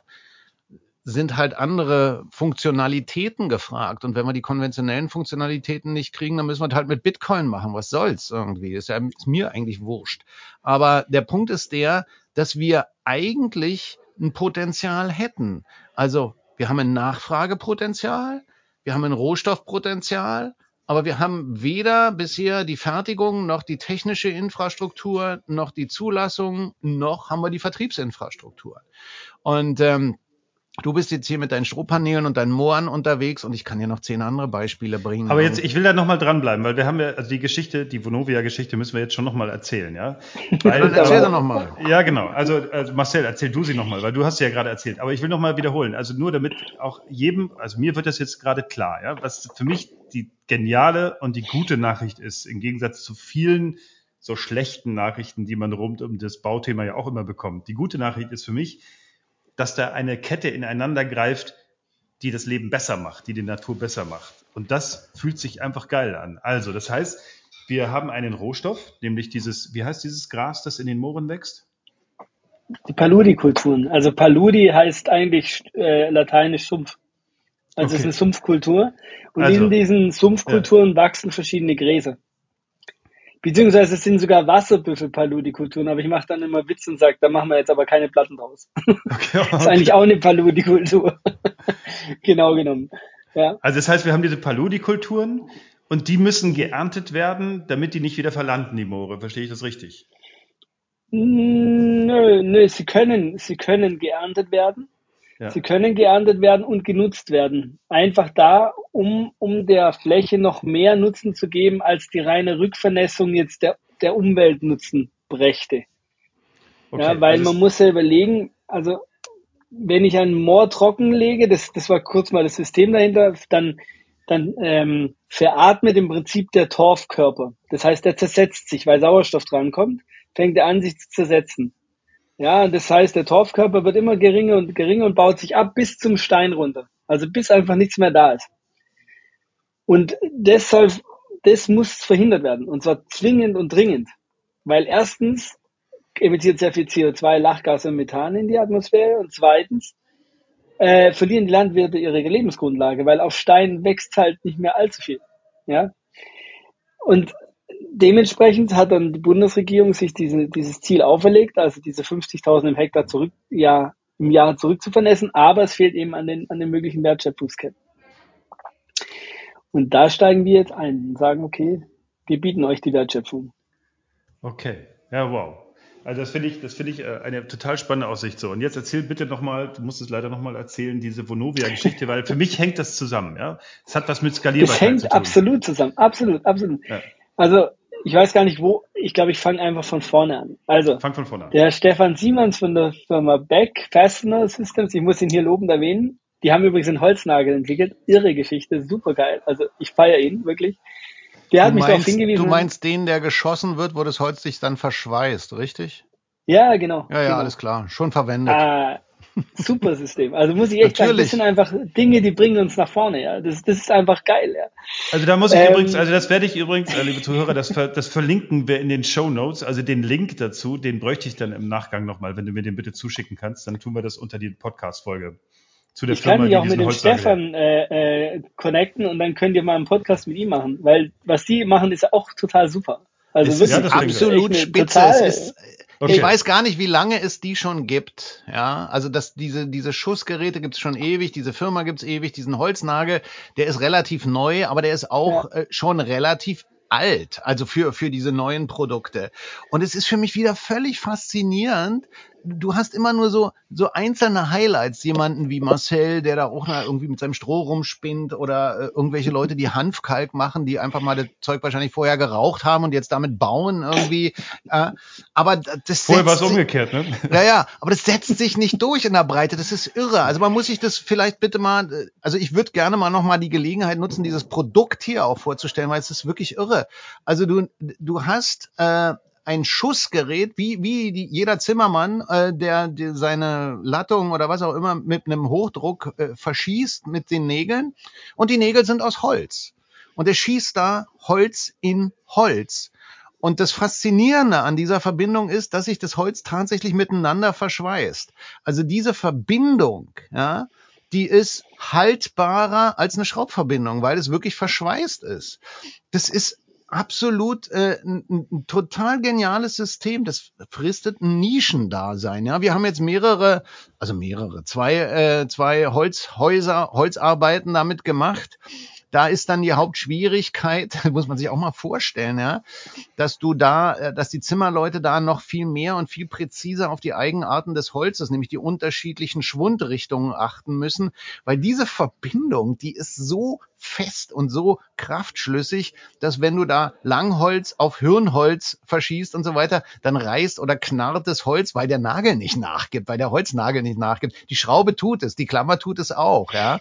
[SPEAKER 2] sind halt andere Funktionalitäten gefragt. Und wenn wir die konventionellen Funktionalitäten nicht kriegen, dann müssen wir halt mit Bitcoin machen. Was soll's irgendwie? Ist ja ist mir eigentlich wurscht. Aber der Punkt ist der, dass wir eigentlich ein Potenzial hätten. Also Wir haben ein Nachfragepotenzial, wir haben ein Rohstoffpotenzial, aber wir haben weder bisher die Fertigung noch die technische Infrastruktur noch die Zulassung noch haben wir die Vertriebsinfrastruktur. Und ähm, Du bist jetzt hier mit deinen Strohpanelen und deinen Mooren unterwegs und ich kann dir noch zehn andere Beispiele bringen.
[SPEAKER 1] Aber jetzt, ich will da nochmal dranbleiben, weil wir haben ja, also die Geschichte, die Vonovia-Geschichte müssen wir jetzt schon nochmal erzählen, ja? <laughs> Weil,
[SPEAKER 2] Dann erzähl sie nochmal.
[SPEAKER 1] Ja, genau. Also, also Marcel, erzähl du sie nochmal, weil du hast sie ja gerade erzählt. Aber ich will nochmal wiederholen. Also nur damit auch jedem, also mir wird das jetzt gerade klar, ja, was für mich die geniale und die gute Nachricht ist, im Gegensatz zu vielen so schlechten Nachrichten, die man rund um das Bauthema ja auch immer bekommt. Die gute Nachricht ist für mich, dass da eine Kette ineinander greift, die das Leben besser macht, die die Natur besser macht. Und das fühlt sich einfach geil an. Also, das heißt, wir haben einen Rohstoff, nämlich dieses, wie heißt dieses Gras, das in den Mooren wächst?
[SPEAKER 3] Die Paludi-Kulturen. Also Paludi heißt eigentlich äh, lateinisch Sumpf. Also okay. es ist eine Sumpfkultur. Und also, in diesen Sumpfkulturen ja. wachsen verschiedene Gräser. Beziehungsweise es sind sogar Wasserbüffel-Paludikulturen, aber ich mache dann immer Witz und sage, da machen wir jetzt aber keine Platten draus. <laughs> Okay, okay. Das ist eigentlich auch eine Paludikultur. <laughs> genau genommen. Ja.
[SPEAKER 1] Also das heißt, wir haben diese Paludikulturen und die müssen geerntet werden, damit die nicht wieder verlanden, die Moore. Verstehe ich das richtig?
[SPEAKER 3] Nö, nö, sie können, sie können geerntet werden. Ja. Sie können geerntet werden und genutzt werden. Einfach da, um, um der Fläche noch mehr Nutzen zu geben, als die reine Rückvernässung jetzt der, der Umweltnutzen brächte. Okay, ja, weil also man muss ja überlegen, also wenn ich ein Moor trocken lege, das, das war kurz mal das System dahinter, dann, dann ähm, veratmet im Prinzip der Torfkörper. Das heißt, der zersetzt sich, weil Sauerstoff drankommt, fängt er an, sich zu zersetzen. Ja, das heißt, der Torfkörper wird immer geringer und geringer und baut sich ab bis zum Stein runter. Also bis einfach nichts mehr da ist. Und das soll, das muss verhindert werden. Und zwar zwingend und dringend. Weil erstens emittiert sehr viel CO2, Lachgas und Methan in die Atmosphäre. Und zweitens äh, verlieren die Landwirte ihre Lebensgrundlage, weil auf Stein wächst halt nicht mehr allzu viel. Ja. Und dementsprechend hat dann die Bundesregierung sich diese, dieses Ziel auferlegt, also diese 50.000 im Hektar zurück, ja, im Jahr zurück zu vernässen, aber es fehlt eben an den, an den möglichen Wertschöpfungsketten. Und da steigen wir jetzt ein und sagen, okay, wir bieten euch die Wertschöpfung.
[SPEAKER 1] Okay, ja, wow. Also das finde ich, das finde ich äh, eine total spannende Aussicht so. Und jetzt erzähl bitte nochmal, du musst es leider nochmal erzählen, diese Vonovia-Geschichte, weil für mich hängt das zusammen, ja. Es hat was mit Skalierbarkeit
[SPEAKER 3] zu tun. Es hängt absolut zusammen, absolut, absolut. Ja. Also ich weiß gar nicht wo, ich glaube, ich fange einfach von vorne an. Also,
[SPEAKER 1] Fang von vorne an.
[SPEAKER 3] der Stefan Siemens von der Firma Beck Fastener Systems, ich muss ihn hier lobend erwähnen. Die haben übrigens einen Holznagel entwickelt. Irre Geschichte, super geil. Also ich feiere ihn wirklich.
[SPEAKER 2] Der hat du mich meinst, darauf hingewiesen. Du meinst den, der geschossen wird, wo das Holz sich dann verschweißt, richtig?
[SPEAKER 3] Ja, genau.
[SPEAKER 2] Ja, ja,
[SPEAKER 3] genau.
[SPEAKER 2] alles klar. Schon verwendet.
[SPEAKER 3] Ah, Super System. Also muss ich echt Natürlich. sagen, das sind einfach Dinge, die bringen uns nach vorne, ja. Das, das ist einfach geil, ja.
[SPEAKER 1] Also da muss ich ähm, übrigens, also das werde ich übrigens, äh, liebe Zuhörer, das, das verlinken wir in den Show Notes. Also den Link dazu, den bräuchte ich dann im Nachgang nochmal, wenn du mir den bitte zuschicken kannst, dann tun wir das unter die Podcast-Folge.
[SPEAKER 3] Zu der ich Firma, kann mich auch mit dem Stefan äh, äh, connecten und dann könnt ihr mal einen Podcast mit ihm machen, weil was die machen, ist auch total super.
[SPEAKER 2] Also ist, wirklich ja, absolut spitze. Es ist, Okay. Ich weiß gar nicht, wie lange es die schon gibt. Ja, also dass diese diese Schussgeräte gibt es schon ewig, diese Firma gibt es ewig, diesen Holznagel, der ist relativ neu, aber der ist auch ja. äh, schon relativ alt, also für für diese neuen Produkte. Und es ist für mich wieder völlig faszinierend, du hast immer nur so, so einzelne Highlights, jemanden wie Marcel, der da auch irgendwie mit seinem Stroh rumspinnt oder äh, irgendwelche Leute, die Hanfkalk machen, die einfach mal das Zeug wahrscheinlich vorher geraucht haben und jetzt damit bauen irgendwie. Äh, aber das
[SPEAKER 1] Vorher war es umgekehrt, ne? <laughs>
[SPEAKER 2] Ja, ja, aber das setzt sich nicht durch in der Breite, das ist irre. Also man muss sich das vielleicht bitte mal, also ich würde gerne mal nochmal die Gelegenheit nutzen, dieses Produkt hier auch vorzustellen, weil es ist wirklich irre. Also du, du hast äh, ein Schussgerät, wie, wie die, jeder Zimmermann, äh, der, der seine Lattung oder was auch immer mit einem Hochdruck äh, verschießt mit den Nägeln. Und die Nägel sind aus Holz. Und er schießt da Holz in Holz. Und das Faszinierende an dieser Verbindung ist, dass sich das Holz tatsächlich miteinander verschweißt. Also diese Verbindung, ja, die ist haltbarer als eine Schraubverbindung, weil es wirklich verschweißt ist. Das ist absolut äh, ein, ein total geniales System. Das fristet ein Nischendasein. Ja, wir haben jetzt mehrere, also mehrere, zwei, äh, zwei Holzhäuser, Holzarbeiten damit gemacht. Da ist dann die Hauptschwierigkeit, <laughs> muss man sich auch mal vorstellen, ja, dass du da, äh, dass die Zimmerleute da noch viel mehr und viel präziser auf die Eigenarten des Holzes, nämlich die unterschiedlichen Schwundrichtungen achten müssen, weil diese Verbindung, die ist so fest und so kraftschlüssig, dass wenn du da Langholz auf Hirnholz verschießt und so weiter, dann reißt oder knarrt das Holz, weil der Nagel nicht nachgibt, weil der Holznagel nicht nachgibt. Die Schraube tut es, die Klammer tut es auch, ja.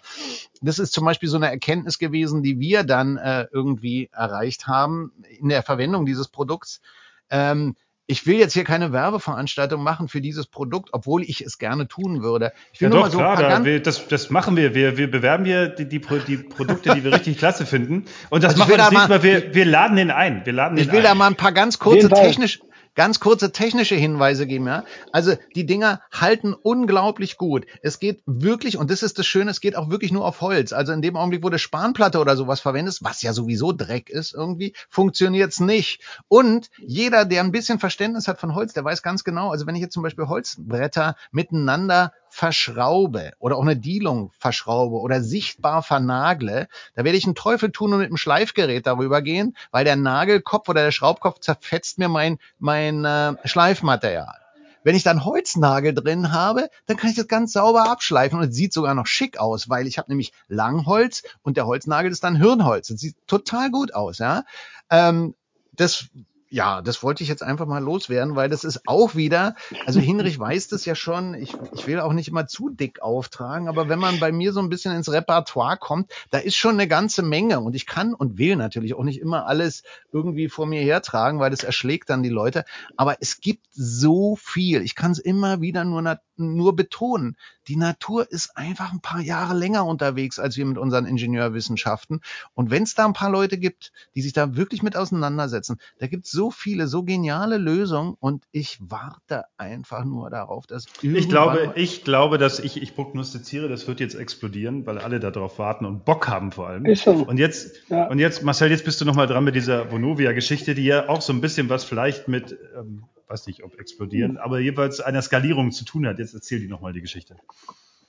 [SPEAKER 2] Das ist zum Beispiel so eine Erkenntnis gewesen, die wir dann äh, irgendwie erreicht haben in der Verwendung dieses Produkts. Ähm, ich will jetzt hier keine Werbeveranstaltung machen für dieses Produkt, obwohl ich es gerne tun würde. Ich will
[SPEAKER 1] ja, doch, so klar, da, wir, das, das machen wir. Wir, wir bewerben hier die, die, die Produkte, die wir richtig klasse finden. Und das also machen wir das nicht, weil wir, wir laden den ein. Wir laden
[SPEAKER 2] den
[SPEAKER 1] ich
[SPEAKER 2] will
[SPEAKER 1] ein.
[SPEAKER 2] da mal ein paar ganz kurze technisch, ganz kurze technische Hinweise geben, ja. Also die Dinger halten unglaublich gut. Es geht wirklich, und das ist das Schöne, es geht auch wirklich nur auf Holz. Also in dem Augenblick, wo du Spanplatte oder sowas verwendest, was ja sowieso Dreck ist irgendwie, funktioniert's nicht. Und jeder, der ein bisschen Verständnis hat von Holz, der weiß ganz genau, also wenn ich jetzt zum Beispiel Holzbretter miteinander verschraube oder auch eine Dielung verschraube oder sichtbar vernagle, da werde ich einen Teufel tun und mit einem Schleifgerät darüber gehen, weil der Nagelkopf oder der Schraubkopf zerfetzt mir mein, mein äh, Schleifmaterial. Wenn ich dann Holznagel drin habe, dann kann ich das ganz sauber abschleifen und es sieht sogar noch schick aus, weil ich habe nämlich Langholz und der Holznagel ist dann Hirnholz. Das sieht total gut aus, ja. Ähm, das ja, das wollte ich jetzt einfach mal loswerden, weil das ist auch wieder, also Hinrich <laughs> weiß das ja schon, ich, ich will auch nicht immer zu dick auftragen, aber wenn man bei mir so ein bisschen ins Repertoire kommt, da ist schon eine ganze Menge und ich kann und will natürlich auch nicht immer alles irgendwie vor mir hertragen, weil das erschlägt dann die Leute, aber es gibt so viel, ich kann es immer wieder nur, nur betonen, die Natur ist einfach ein paar Jahre länger unterwegs als wir mit unseren Ingenieurwissenschaften und wenn es da ein paar Leute gibt, die sich da wirklich mit auseinandersetzen, da gibt es so viele, so geniale Lösungen und ich warte einfach nur darauf, dass
[SPEAKER 1] ich glaube, ich glaube, dass ich, ich prognostiziere, das wird jetzt explodieren, weil alle darauf warten und Bock haben vor allem. Ist so. Und jetzt, ja. und jetzt, Marcel, jetzt bist du nochmal dran mit dieser Vonovia-Geschichte, die ja auch so ein bisschen was vielleicht mit, ähm, weiß nicht, ob explodieren, mhm. aber jeweils einer Skalierung zu tun hat. Jetzt erzähl die nochmal die Geschichte.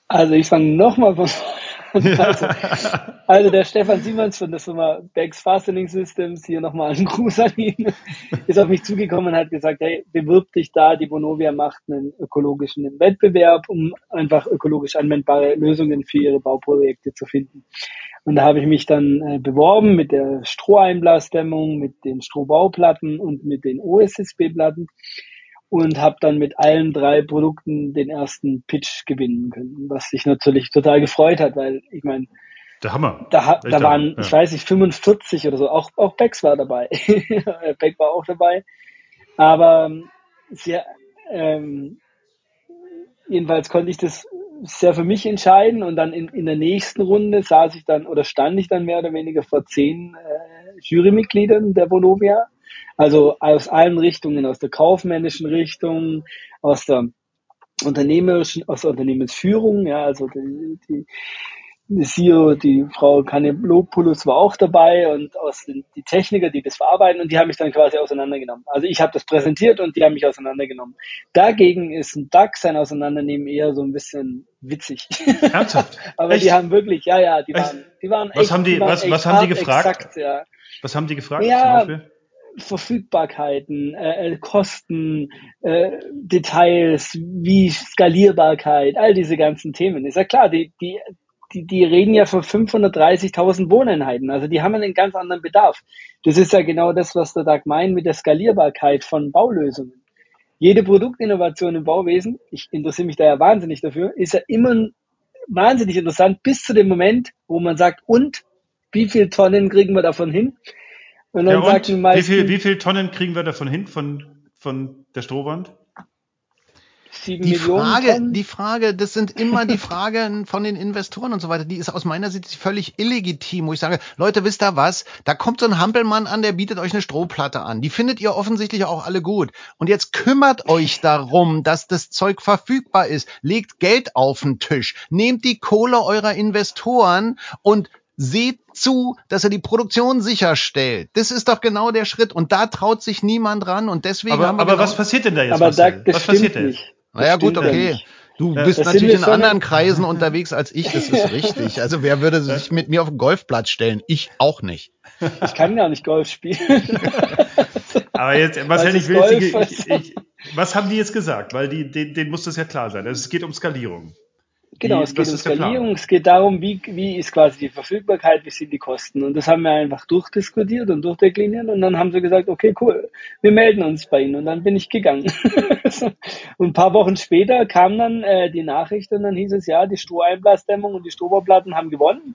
[SPEAKER 3] Also ich fange nochmal von also, <laughs> also, der Stefan Siemens von der Firma Bex Fastening Systems, hier nochmal einen Gruß an ihn, <laughs> ist auf mich zugekommen und hat gesagt, hey, bewirb dich da, die Bonovia macht einen ökologischen Wettbewerb, um einfach ökologisch anwendbare Lösungen für ihre Bauprojekte zu finden. Und da habe ich mich dann äh, beworben mit der Stroheinblasdämmung, mit den Strohbauplatten und mit den OSSB-Platten und habe dann mit allen drei Produkten den ersten Pitch gewinnen können, was sich natürlich total gefreut hat, weil ich meine,
[SPEAKER 1] der Hammer.
[SPEAKER 3] Da, da waren, ja. ich weiß nicht, 45 oder so, auch, auch Bex war dabei. <laughs> Beck war auch dabei. Aber sehr, ähm, jedenfalls konnte ich das sehr für mich entscheiden und dann in, in der nächsten Runde saß ich dann oder stand ich dann mehr oder weniger vor zehn äh, Jurymitgliedern der Vonovia also aus allen Richtungen, aus der kaufmännischen Richtung, aus der unternehmerischen, aus der Unternehmensführung, ja, also die, die, CEO, die Frau Kanelopoulos war auch dabei und aus den, die Techniker, die das verarbeiten und die haben mich dann quasi auseinandergenommen. Also ich habe das präsentiert und die haben mich auseinandergenommen. Dagegen ist ein DAX sein Auseinandernehmen eher so ein bisschen witzig. Ernsthaft? <laughs> Aber echt? die haben wirklich, ja, ja, die waren, die waren
[SPEAKER 1] was echt, haben die, die was, was haben die gefragt? Exakt, ja. Was haben die gefragt?
[SPEAKER 3] Ja, zum Beispiel? Verfügbarkeiten, äh, äh, Kosten, äh, Details, wie Skalierbarkeit, all diese ganzen Themen. Ist ja klar, die, die, die, die reden ja von 530.000 Wohneinheiten, also die haben einen ganz anderen Bedarf. Das ist ja genau das, was der Tag meint mit der Skalierbarkeit von Baulösungen. Jede Produktinnovation im Bauwesen, ich interessiere mich da ja wahnsinnig dafür, ist ja immer wahnsinnig interessant bis zu dem Moment, wo man sagt, und wie viel Tonnen kriegen wir davon hin?
[SPEAKER 1] Und dann ja, sagt die meisten, wie viel, wie viel Tonnen kriegen wir davon hin von, von der Strohwand?
[SPEAKER 2] die Frage, Tonnen? die Frage, das sind immer die Fragen von den Investoren und so weiter, die ist aus meiner Sicht völlig illegitim, wo ich sage, Leute, wisst ihr was? Da kommt so ein Hampelmann an, der bietet euch eine Strohplatte an. Die findet ihr offensichtlich auch alle gut. Und jetzt kümmert euch darum, dass das Zeug verfügbar ist. Legt Geld auf den Tisch. Nehmt die Kohle eurer Investoren und seht zu, dass er die Produktion sicherstellt. Das ist doch genau der Schritt. Und da traut sich niemand ran. Und deswegen
[SPEAKER 1] aber,
[SPEAKER 2] haben wir
[SPEAKER 1] aber
[SPEAKER 2] genau
[SPEAKER 1] was passiert denn da jetzt?
[SPEAKER 3] Aber da, das
[SPEAKER 1] was
[SPEAKER 3] stimmt
[SPEAKER 1] passiert denn?
[SPEAKER 2] naja, gut, okay. Du
[SPEAKER 1] Ja.
[SPEAKER 2] bist
[SPEAKER 3] Das
[SPEAKER 2] natürlich in anderen Kreisen unterwegs als ich, das ist richtig. Also wer würde sich mit mir auf den Golfplatz stellen? Ich auch nicht.
[SPEAKER 3] Ich kann gar nicht Golf spielen. <laughs>
[SPEAKER 1] Aber jetzt, hätte ich will, ich,
[SPEAKER 3] Golf?
[SPEAKER 1] ich, ich, was haben die jetzt gesagt? Weil die, denen, denen muss das ja klar sein. Also es geht um Skalierung.
[SPEAKER 3] Genau,
[SPEAKER 1] Wie-
[SPEAKER 3] es geht um? Skalierung, es geht darum, wie, wie ist quasi die Verfügbarkeit, wie sind die Kosten. Und das haben wir einfach durchdiskutiert und durchdekliniert und dann haben sie gesagt, okay, cool, wir melden uns bei Ihnen und dann bin ich gegangen. <laughs> und ein paar Wochen später kam dann äh, die Nachricht und dann hieß es, ja, die Stroheinblasdämmung und die Strohbauplatten haben gewonnen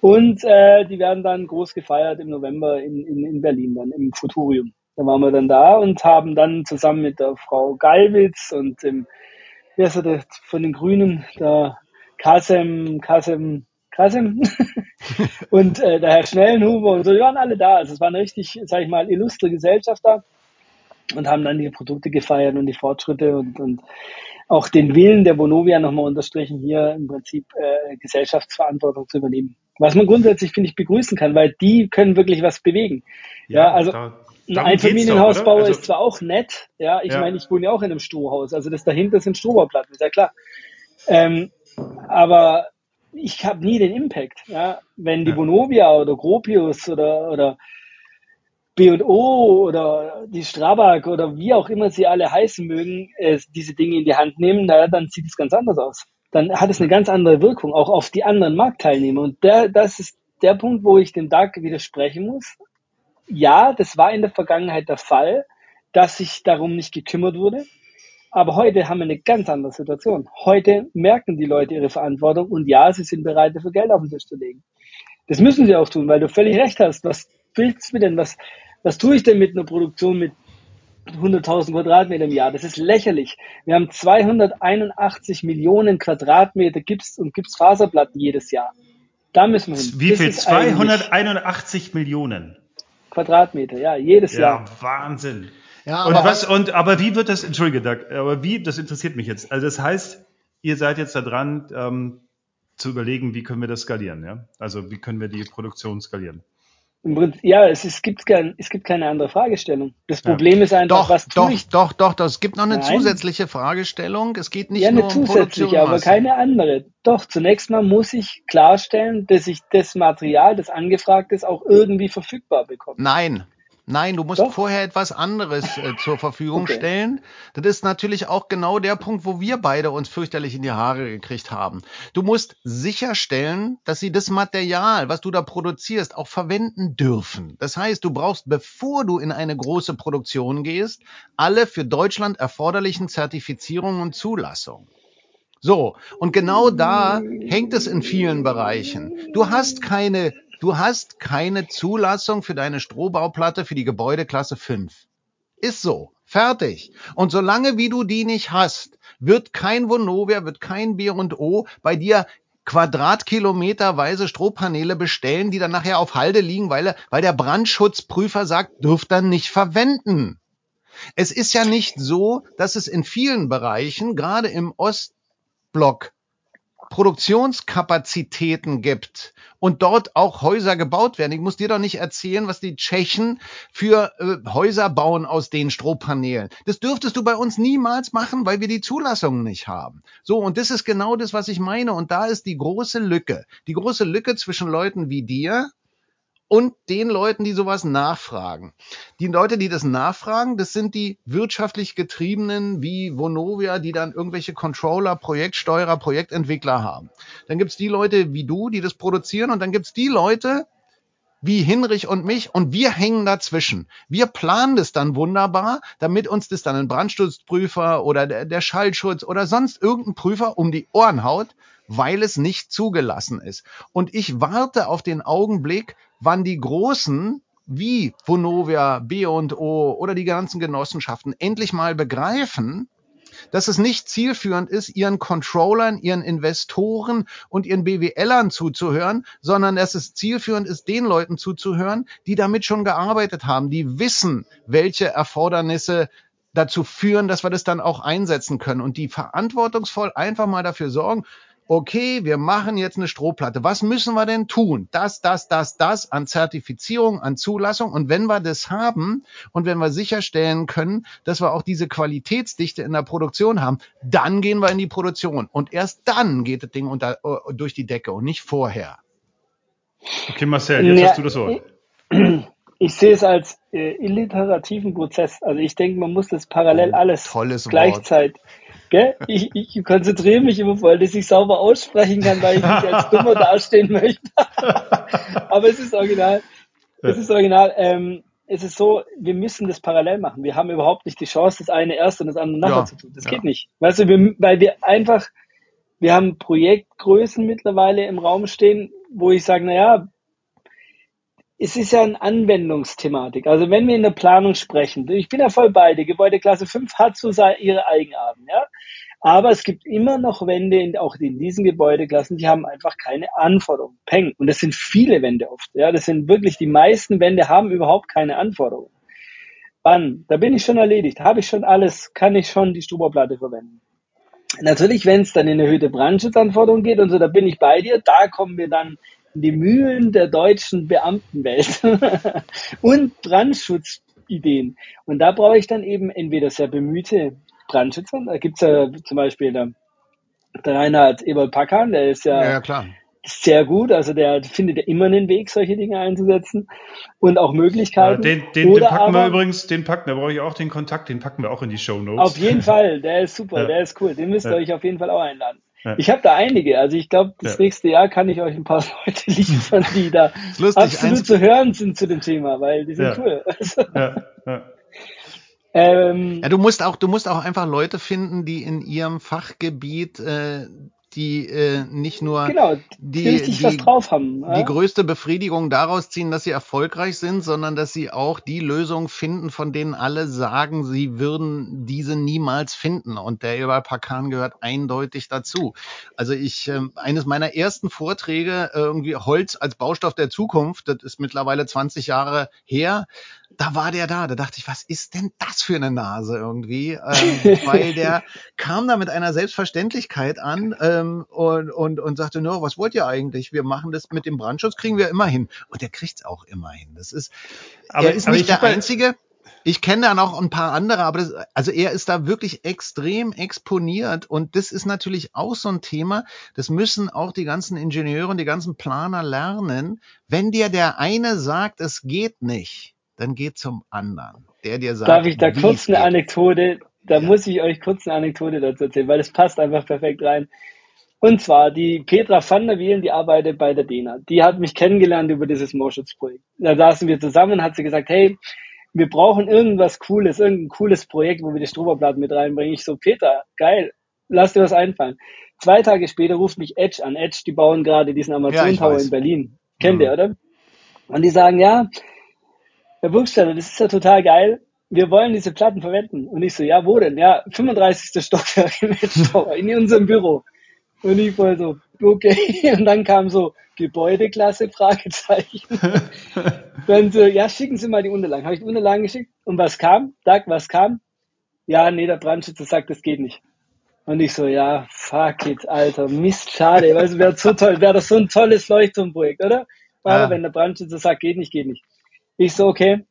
[SPEAKER 3] und äh, die werden dann groß gefeiert im November in, in, in Berlin, dann im Futurium. Da waren wir dann da und haben dann zusammen mit der Frau Gallwitz und dem wer ist der von den Grünen, der Kasem, Kasem, Kasem <laughs> und äh, der Herr Schnellenhuber und so, die waren alle da. Also es war eine richtig, sag ich mal, illustre Gesellschaft da und haben dann die Produkte gefeiert und die Fortschritte und, und auch den Willen der Vonovia nochmal unterstrichen, hier im Prinzip äh, Gesellschaftsverantwortung zu übernehmen. Was man grundsätzlich, finde ich, begrüßen kann, weil die können wirklich was bewegen. Ja, also
[SPEAKER 1] da,
[SPEAKER 3] ein
[SPEAKER 1] darum
[SPEAKER 3] Einfamilienhausbau
[SPEAKER 1] geht's doch, oder?
[SPEAKER 3] ist zwar auch nett, ja, ich
[SPEAKER 1] Ja.
[SPEAKER 3] meine, ich wohne ja auch in einem Strohhaus, also das dahinter sind Strohbauplatten, ist ja klar. Ähm, aber ich habe nie den Impact, ja, wenn die
[SPEAKER 1] Ja.
[SPEAKER 3] Vonovia oder Gropius oder oder B&O oder die Strabag oder wie auch immer sie alle heißen mögen, äh, diese Dinge in die Hand nehmen, naja, dann sieht es ganz anders aus. Dann hat es eine ganz andere Wirkung, auch auf die anderen Marktteilnehmer. Und der, das ist der Punkt, wo ich dem DAG widersprechen muss. Ja, das war in der Vergangenheit der Fall, dass sich darum nicht gekümmert wurde. Aber heute haben wir eine ganz andere Situation. Heute merken die Leute ihre Verantwortung und ja, sie sind bereit, dafür Geld auf den Tisch zu legen. Das müssen sie auch tun, weil du völlig recht hast. Was willst du denn? Was, was tue ich denn mit einer Produktion mit 100.000 Quadratmeter im Jahr? Das ist lächerlich. Wir haben 281 Millionen Quadratmeter Gips und Gipsfaserplatten jedes Jahr. Da müssen wir hin.
[SPEAKER 1] Wie
[SPEAKER 3] Das
[SPEAKER 1] viel?
[SPEAKER 3] ist eigentlich
[SPEAKER 1] 281 Millionen.
[SPEAKER 3] Quadratmeter, ja, jedes
[SPEAKER 1] Ja,
[SPEAKER 3] Jahr.
[SPEAKER 1] Wahnsinn.
[SPEAKER 2] Ja,
[SPEAKER 1] und
[SPEAKER 2] aber
[SPEAKER 1] was, und, aber wie wird das, entschuldige, Doug, aber wie, das interessiert mich jetzt. Also das heißt, ihr seid jetzt da dran, ähm, zu überlegen, wie können wir das skalieren, ja? Also wie können wir die Produktion skalieren?
[SPEAKER 3] Prinzip, ja, es, es, gibt kein, es gibt keine andere Fragestellung. Das
[SPEAKER 1] Ja.
[SPEAKER 3] Problem ist einfach,
[SPEAKER 2] Doch,
[SPEAKER 3] was
[SPEAKER 2] doch,
[SPEAKER 3] tue ich?
[SPEAKER 2] doch, doch, doch. Es gibt noch eine
[SPEAKER 3] Nein.
[SPEAKER 2] zusätzliche Fragestellung. Es geht nicht
[SPEAKER 3] ja,
[SPEAKER 2] nur
[SPEAKER 3] eine
[SPEAKER 2] um
[SPEAKER 3] zusätzliche, aber keine andere. Doch, zunächst mal muss ich klarstellen, dass ich das Material, das angefragt ist, auch irgendwie verfügbar bekomme.
[SPEAKER 2] Nein. Nein, du musst
[SPEAKER 3] Doch.
[SPEAKER 2] vorher etwas anderes äh, zur Verfügung
[SPEAKER 3] Okay.
[SPEAKER 2] stellen. Das ist natürlich auch genau der Punkt, wo wir beide uns fürchterlich in die Haare gekriegt haben. Du musst sicherstellen, dass sie das Material, was du da produzierst, auch verwenden dürfen. Das heißt, du brauchst, bevor du in eine große Produktion gehst, alle für Deutschland erforderlichen Zertifizierungen und Zulassungen. So, und genau da hängt es in vielen Bereichen. Du hast keine, du hast keine Zulassung für deine Strohbauplatte für die Gebäudeklasse 5. Ist so. Fertig. Und solange wie du die nicht hast, wird kein Vonovia, wird kein B&O bei dir Quadratkilometerweise Strohpaneele bestellen, die dann nachher auf Halde liegen, weil, weil der Brandschutzprüfer sagt, dürft dann nicht verwenden. Es ist ja nicht so, dass es in vielen Bereichen, gerade im Ostblock, Produktionskapazitäten gibt und dort auch Häuser gebaut werden. Ich muss dir doch nicht erzählen, was die Tschechen für äh, Häuser bauen aus den Strohpaneelen. Das dürftest du bei uns niemals machen, weil wir die Zulassungen nicht haben. So, und das ist genau das, was ich meine. Und da ist die große Lücke. Die große Lücke zwischen Leuten wie dir und den Leuten, die sowas nachfragen. Die Leute, die das nachfragen, das sind die wirtschaftlich getriebenen wie Vonovia, die dann irgendwelche Controller, Projektsteuerer, Projektentwickler haben. Dann gibt's die Leute wie du, die das produzieren und dann gibt's die Leute wie Hinrich und mich und wir hängen dazwischen. Wir planen das dann wunderbar, damit uns das dann ein Brandschutzprüfer oder der, der Schallschutz oder sonst irgendein Prüfer um die Ohren haut, weil es nicht zugelassen ist. Und ich warte auf den Augenblick, wann die Großen wie Vonovia, B&O oder die ganzen Genossenschaften endlich mal begreifen, dass es nicht zielführend ist, ihren Controllern, ihren Investoren und ihren BWLern zuzuhören, sondern dass es zielführend ist, den Leuten zuzuhören, die damit schon gearbeitet haben, die wissen, welche Erfordernisse dazu führen, dass wir das dann auch einsetzen können und die verantwortungsvoll einfach mal dafür sorgen, okay, wir machen jetzt eine Strohplatte. Was müssen wir denn tun? Das, das, das, das an Zertifizierung, an Zulassung. Und wenn wir das haben und wenn wir sicherstellen können, dass wir auch diese Qualitätsdichte in der Produktion haben, dann gehen wir in die Produktion. Und erst dann geht das Ding unter, äh, durch die Decke und nicht vorher.
[SPEAKER 1] Okay, Marcel, jetzt ja, hast du das Wort.
[SPEAKER 3] Ich, ich sehe es als äh, illiterativen Prozess. Also ich denke, man muss das parallel oh, alles gleichzeitig. Wort. Gell? Ich, ich konzentriere mich immer voll, dass ich sauber aussprechen kann, weil ich nicht als <laughs> Dummer dastehen möchte. <laughs> Aber es ist original. Es ist original. Ähm, es ist so, wir müssen das parallel machen. Wir haben überhaupt nicht die Chance, das eine erst und das andere nachher ja, zu tun. Das ja. geht nicht. Weißt du, wir, weil wir einfach, wir haben Projektgrößen mittlerweile im Raum stehen, wo ich sage, naja, es ist ja eine Anwendungsthematik. Also wenn wir in der Planung sprechen, ich bin ja voll bei dir, Gebäudeklasse 5 hat so ihre Eigenarten, ja. Aber es gibt immer noch Wände, in, auch in diesen Gebäudeklassen, die haben einfach keine Anforderungen. Peng. Und das sind viele Wände oft. Ja, das sind wirklich, die meisten Wände haben überhaupt keine Anforderungen. Wann? Da bin ich schon erledigt. Habe ich schon alles, kann ich schon die Stuberplatte verwenden. Natürlich, wenn es dann in erhöhte Brandschutzanforderungen geht und so, da bin ich bei dir. Da kommen wir dann die Mühlen der deutschen Beamtenwelt <laughs> und Brandschutzideen. Und da brauche ich dann eben entweder sehr bemühte Brandschützer. Da gibt's ja zum Beispiel der, der Reinhard Eberl-Packan, der ist ja,
[SPEAKER 2] ja klar.
[SPEAKER 3] sehr gut. Also der findet ja immer einen Weg, solche Dinge einzusetzen und auch Möglichkeiten.
[SPEAKER 1] Ja, den, den, den packen aber, wir übrigens, den packen, da brauche ich auch den Kontakt, den packen wir auch in die Show Notes.
[SPEAKER 3] Auf jeden Fall, der ist super, <laughs> ja. der ist cool. Den müsst ihr euch auf jeden Fall auch einladen. Ja. Ich habe da einige. Also ich glaube, das ja. nächste Jahr kann ich euch ein paar <laughs> Leute liefern, die da <laughs> lustig, absolut zu hören sind zu dem Thema, weil die sind ja. cool. <laughs> Also,
[SPEAKER 2] ähm, ja, du musst auch, du musst auch einfach Leute finden, die in ihrem Fachgebiet äh, die äh, nicht nur
[SPEAKER 3] genau, die, die, was drauf haben,
[SPEAKER 2] die größte Befriedigung daraus ziehen, dass sie erfolgreich sind, sondern dass sie auch die Lösung finden, von denen alle sagen, sie würden diese niemals finden. Und der über Pakan gehört eindeutig dazu. Also ich, äh, eines meiner ersten Vorträge, irgendwie Holz als Baustoff der Zukunft, das ist mittlerweile 20 Jahre her, da war der da. Da dachte ich, was ist denn das für eine Nase irgendwie? Ähm, <laughs> weil der kam da mit einer Selbstverständlichkeit an ähm, und, und, und sagte, no, was wollt ihr eigentlich? Wir machen das mit dem Brandschutz, kriegen wir immer hin. Und der kriegt's auch immer hin. Das ist, aber, er ist aber nicht der Einzige. Ich kenne da noch ein paar andere, aber das, also er ist da wirklich extrem exponiert und das ist natürlich auch so ein Thema. Das müssen auch die ganzen Ingenieure und die ganzen Planer lernen. Wenn dir der eine sagt, es geht nicht, dann geht zum anderen. Der dir sagt,
[SPEAKER 3] Darf ich da kurz eine Anekdote, da ja. muss ich euch kurz eine Anekdote dazu erzählen, weil das passt einfach perfekt rein. Und zwar die Petra van der Wielen, die arbeitet bei der DENA. Die hat mich kennengelernt über dieses Moorschutzprojekt. Da saßen wir zusammen, hat sie gesagt, hey, wir brauchen irgendwas Cooles, irgendein cooles Projekt, wo wir die Stroberplatten mit reinbringen. Ich so, Peter, geil, lass dir was einfallen. Zwei Tage später ruft mich Edge an. Edge, die bauen gerade diesen Amazon ja, Tower in Berlin. Kennt mhm. ihr, oder? Und die sagen, ja, Herr Burgstaller, das ist ja total geil. Wir wollen diese Platten verwenden. Und ich so, ja, wo denn? Ja, 35. Stockwerk in in unserem Büro. Und ich voll so, okay. <laughs> Und dann kam so, Gebäudeklasse, Fragezeichen. <laughs> dann so, ja, schicken Sie mal die Unterlagen. Habe ich die Unterlagen geschickt. Und was kam? Doug, was kam? Ja, nee, der Brandschützer sagt, das geht nicht. Und ich so, ja, fuck it, Alter, Mist, schade. Weißt du, wäre so toll, wäre das so ein tolles Leuchtturmprojekt, oder? Aber ja. wenn der Brandschützer sagt, geht nicht, geht nicht. Ich so, okay,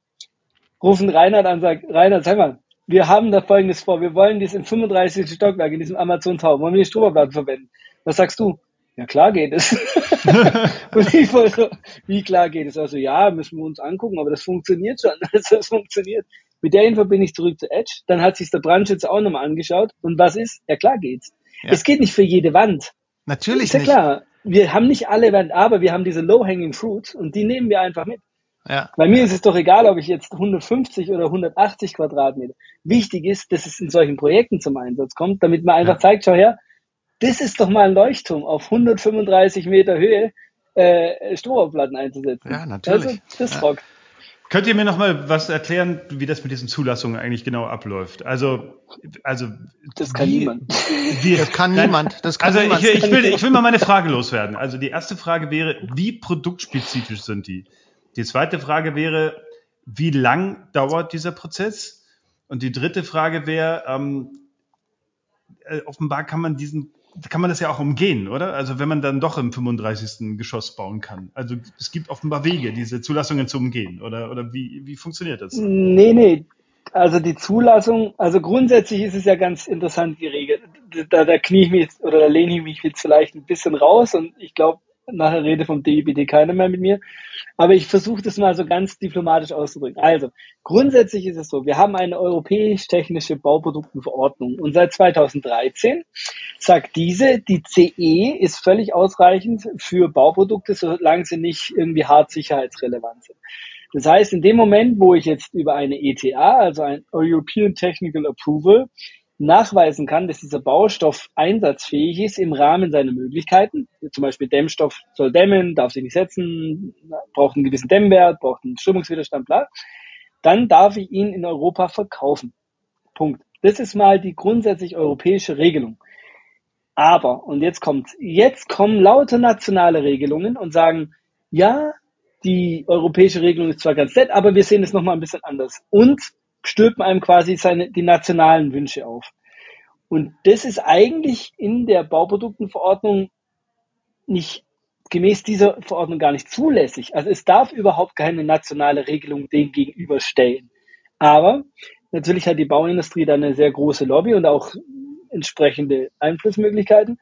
[SPEAKER 3] rufen Reinhard an, sag, Reinhard, sag mal, wir haben da folgendes vor, wir wollen dies im 35. Stockwerk, in diesem Amazon Tower, wollen wir die Stroberplatten verwenden? Was sagst du? Ja, klar geht es. <laughs> und ich war so, wie klar geht es? Also, ja, müssen wir uns angucken, aber das funktioniert schon. <laughs> Also, das funktioniert. Mit der Info bin ich zurück zu Edge. Dann hat sich der Brandschützer auch nochmal angeschaut. Und was ist? Ja, klar geht's. Ja. Es geht nicht für jede Wand.
[SPEAKER 2] Natürlich
[SPEAKER 3] ist ja
[SPEAKER 2] nicht.
[SPEAKER 3] klar. Wir haben nicht alle Wände, aber wir haben diese low-hanging fruits und die nehmen wir einfach mit. Ja. Bei mir ist es doch egal, ob ich jetzt 150 oder 180 Quadratmeter. Wichtig ist, dass es in solchen Projekten zum Einsatz kommt, damit man einfach ja. zeigt, schau her, das ist doch mal ein Leuchtturm auf 135 Meter Höhe äh, Strohplatten einzusetzen.
[SPEAKER 2] Ja, natürlich. Also,
[SPEAKER 3] das ja. rockt.
[SPEAKER 1] Könnt ihr mir noch mal was erklären, wie das mit diesen Zulassungen eigentlich genau abläuft? Also, also
[SPEAKER 3] das kann wie, niemand.
[SPEAKER 2] Wie, das kann niemand. Das kann
[SPEAKER 1] also
[SPEAKER 2] niemand.
[SPEAKER 1] Ich, ich, will, ich will mal meine Frage loswerden. Also die erste Frage wäre, wie produktspezifisch sind die? Die zweite Frage wäre, wie lang dauert dieser Prozess? Und die dritte Frage wäre, ähm, äh, offenbar kann man diesen kann man das ja auch umgehen, oder? Also wenn man dann doch im 35. Geschoss bauen kann. Also es gibt offenbar Wege, diese Zulassungen zu umgehen, oder, oder wie, wie funktioniert das?
[SPEAKER 3] Nee, nee. Also die Zulassung, also grundsätzlich ist es ja ganz interessant, die Regel. Da, da knie ich mich oder da lehne ich mich jetzt vielleicht ein bisschen raus und ich glaube, nachher rede vom DIBD keiner mehr mit mir. Aber ich versuche das mal so ganz diplomatisch auszudrücken. Also, grundsätzlich ist es so, wir haben eine europäisch-technische Bauproduktenverordnung und seit 2013 sagt diese, die CE ist völlig ausreichend für Bauprodukte, solange sie nicht irgendwie hart sicherheitsrelevant sind. Das heißt, in dem Moment, wo ich jetzt über eine ETA, also ein European Technical Approval, nachweisen kann, dass dieser Baustoff einsatzfähig ist im Rahmen seiner Möglichkeiten. Zum Beispiel Dämmstoff soll dämmen, darf sich nicht setzen, braucht einen gewissen Dämmwert, braucht einen Strömungswiderstand, bla. Dann darf ich ihn in Europa verkaufen. Punkt. Das ist mal die grundsätzlich europäische Regelung. Aber, und jetzt kommt's, jetzt kommen lauter nationale Regelungen und sagen, ja, die europäische Regelung ist zwar ganz nett, aber wir sehen es nochmal ein bisschen anders. Und stülpen einem quasi seine, die nationalen Wünsche auf. Und das ist eigentlich in der Bauproduktenverordnung nicht gemäß dieser Verordnung gar nicht zulässig. Also es darf überhaupt keine nationale Regelung dem gegenüberstellen. Aber natürlich hat die Bauindustrie da eine sehr große Lobby und auch entsprechende Einflussmöglichkeiten.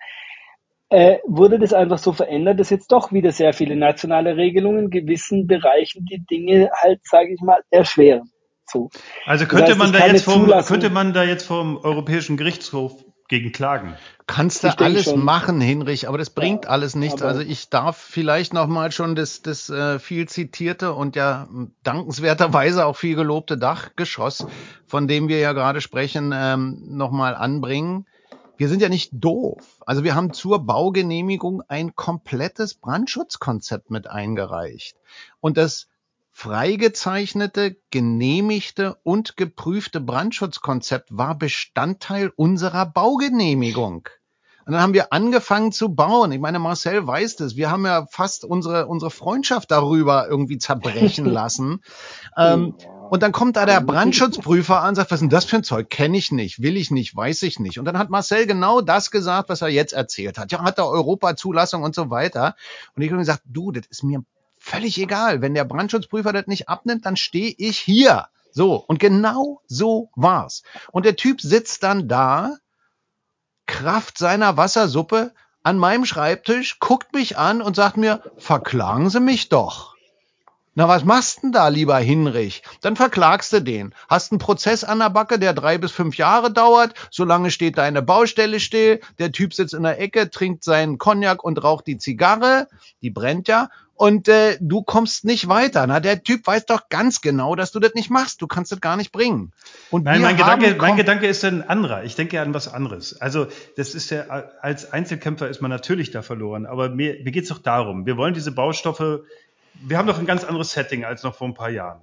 [SPEAKER 3] Äh, wurde das einfach so verändert, dass jetzt doch wieder sehr viele nationale Regelungen gewissen Bereichen die Dinge halt, sage ich mal, erschweren.
[SPEAKER 1] So. Also könnte das heißt, man da jetzt vom, könnte man da jetzt vom Europäischen Gerichtshof gegen klagen?
[SPEAKER 2] Kannst du alles schon. machen, Hinrich, aber das bringt ja, alles nichts. Also ich darf vielleicht noch mal schon das, das äh, viel zitierte und ja dankenswerterweise auch viel gelobte Dachgeschoss, von dem wir ja gerade sprechen, ähm, noch mal anbringen. Wir sind ja nicht doof. Also wir haben zur Baugenehmigung ein komplettes Brandschutzkonzept mit eingereicht. Und das freigezeichnete, genehmigte und geprüfte Brandschutzkonzept war Bestandteil unserer Baugenehmigung. Und dann haben wir angefangen zu bauen. Ich meine, Marcel weiß das. Wir haben ja fast unsere, unsere Freundschaft darüber irgendwie zerbrechen <laughs> lassen. ähm, und dann kommt da der Brandschutzprüfer an und sagt, was ist denn das für ein Zeug? Kenne ich nicht, will ich nicht, weiß ich nicht. Und dann hat Marcel genau das gesagt, was er jetzt erzählt hat. Ja, hat er Europa-Zulassung und so weiter. Und ich habe gesagt, du, das ist mir völlig egal. Wenn der Brandschutzprüfer das nicht abnimmt, dann stehe ich hier. So, und genau so war's. Und der Typ sitzt dann da, Kraft seiner Wassersuppe, an meinem Schreibtisch, guckt mich an und sagt mir, verklagen Sie mich doch. Na, was machst denn da, lieber Hinrich? Dann verklagst du den. Hast einen Prozess an der Backe, der drei bis fünf Jahre dauert. Solange steht deine Baustelle still. Der Typ sitzt in der Ecke, trinkt seinen Cognac und raucht die Zigarre. Die brennt ja und äh, du kommst nicht weiter. Na, der Typ weiß doch ganz genau, dass du das nicht machst. Du kannst das gar nicht bringen.
[SPEAKER 1] Und Nein, mein Gedanke, mein Gedanke ist ein anderer. Ich denke an was anderes. Also das ist ja als Einzelkämpfer ist man natürlich da verloren. Aber mir, mir geht es doch darum. Wir wollen diese Baustoffe. Wir haben doch ein ganz anderes Setting als noch vor ein paar Jahren.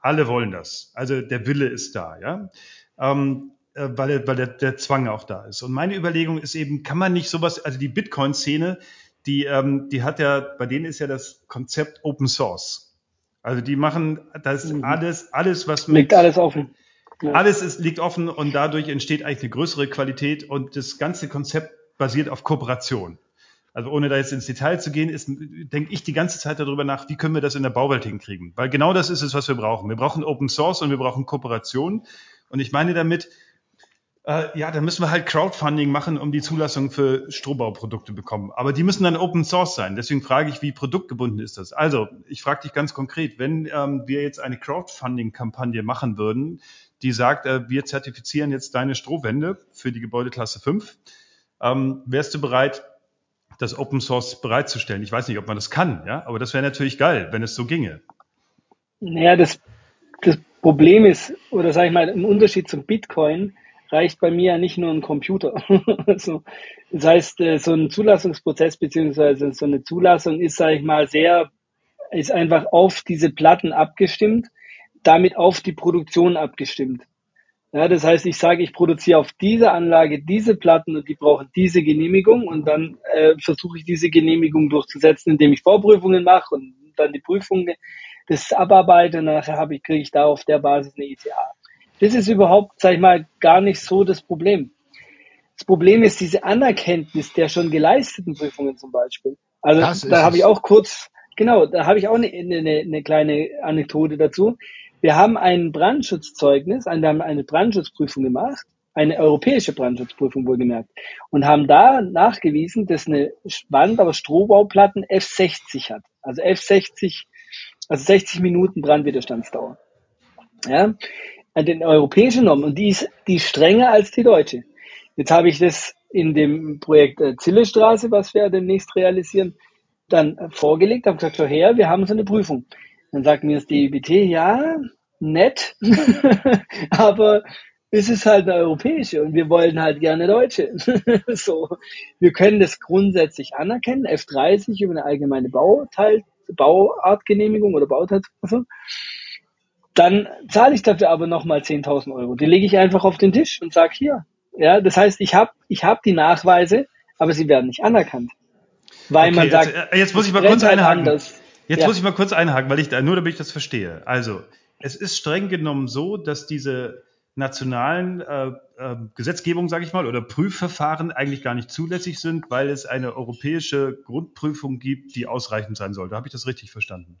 [SPEAKER 1] Alle wollen das. Also der Wille ist da, ja. Ähm, äh, weil, weil der, der Zwang auch da ist. Und meine Überlegung ist eben, kann man nicht sowas, also die Bitcoin-Szene, die, ähm, die hat ja, bei denen ist ja das Konzept Open Source. Also die machen, das ist mhm. alles, alles, was
[SPEAKER 3] mit, liegt alles offen.
[SPEAKER 1] Ja. Alles ist, liegt offen und dadurch entsteht eigentlich eine größere Qualität und das ganze Konzept basiert auf Kooperation. Also ohne da jetzt ins Detail zu gehen, ist, denke ich die ganze Zeit darüber nach, wie können wir das in der Bauwelt hinkriegen? Weil genau das ist es, was wir brauchen. Wir brauchen Open Source und wir brauchen Kooperation. Und ich meine damit, äh, ja, dann müssen wir halt Crowdfunding machen, um die Zulassung für Strohbauprodukte bekommen. Aber die müssen dann Open Source sein. Deswegen frage ich, wie produktgebunden ist das? Also, ich frage dich ganz konkret, wenn ähm, wir jetzt eine Crowdfunding-Kampagne machen würden, die sagt, äh, wir zertifizieren jetzt deine Strohwände für die Gebäudeklasse 5, ähm, wärst du bereit, das Open Source bereitzustellen? Ich weiß nicht, ob man das kann, ja, aber das wäre natürlich geil, wenn es so ginge.
[SPEAKER 3] Naja, das, das Problem ist, oder sage ich mal, im Unterschied zum Bitcoin, reicht bei mir ja nicht nur ein Computer. <laughs> also, das heißt, äh, so ein Zulassungsprozess beziehungsweise so eine Zulassung ist, sage ich mal, sehr, ist einfach auf diese Platten abgestimmt, damit auf die Produktion abgestimmt. Ja, das heißt, ich sage, ich produziere auf dieser Anlage diese Platten und die brauchen diese Genehmigung und dann äh, versuche ich diese Genehmigung durchzusetzen, indem ich Vorprüfungen mache und dann die Prüfung das abarbeite und nachher habe ich, kriege ich da auf der Basis eine ETA. Das ist überhaupt, sag ich mal, gar nicht so das Problem. Das Problem ist diese Anerkenntnis der schon geleisteten Prüfungen zum Beispiel. Also da habe ich auch kurz, genau, da habe ich auch eine, eine, eine kleine Anekdote dazu. Wir haben ein Brandschutzzeugnis, wir haben eine Brandschutzprüfung gemacht, eine europäische Brandschutzprüfung wohlgemerkt, und haben da nachgewiesen, dass eine Wand aus Strohbauplatten F60 hat. Also F60, also 60 Minuten Brandwiderstandsdauer. Ja, an den europäischen Normen. Und die ist, die strenger als die deutsche. Jetzt habe ich das in dem Projekt äh, Zillestraße, was wir demnächst realisieren, dann äh, vorgelegt, habe gesagt, schau her, wir haben so eine Prüfung. Dann sagt mir das DIBT, ja, nett, <laughs> aber es ist halt eine europäische und wir wollen halt gerne deutsche. <laughs> so, wir können das grundsätzlich anerkennen, F30 über eine allgemeine Bauteil, Bauartgenehmigung oder Bauteilsprüfung. Dann zahle ich dafür aber nochmal 10.000 Euro. Die lege ich einfach auf den Tisch und sage hier. Ja, das heißt, ich habe ich hab die Nachweise, aber sie werden nicht anerkannt. Weil man
[SPEAKER 1] Okay,
[SPEAKER 3] sagt,
[SPEAKER 1] jetzt, äh, jetzt muss ich mal kurz
[SPEAKER 3] halt
[SPEAKER 1] einhaken.
[SPEAKER 3] anders.
[SPEAKER 1] Jetzt
[SPEAKER 3] Ja.
[SPEAKER 1] muss ich mal kurz einhaken, weil ich da, nur damit ich das verstehe. Also, es ist streng genommen so, dass diese nationalen äh, äh, Gesetzgebungen, sage ich mal, oder Prüfverfahren eigentlich gar nicht zulässig sind, weil es eine europäische Grundprüfung gibt, die ausreichend sein sollte. Habe ich das richtig verstanden?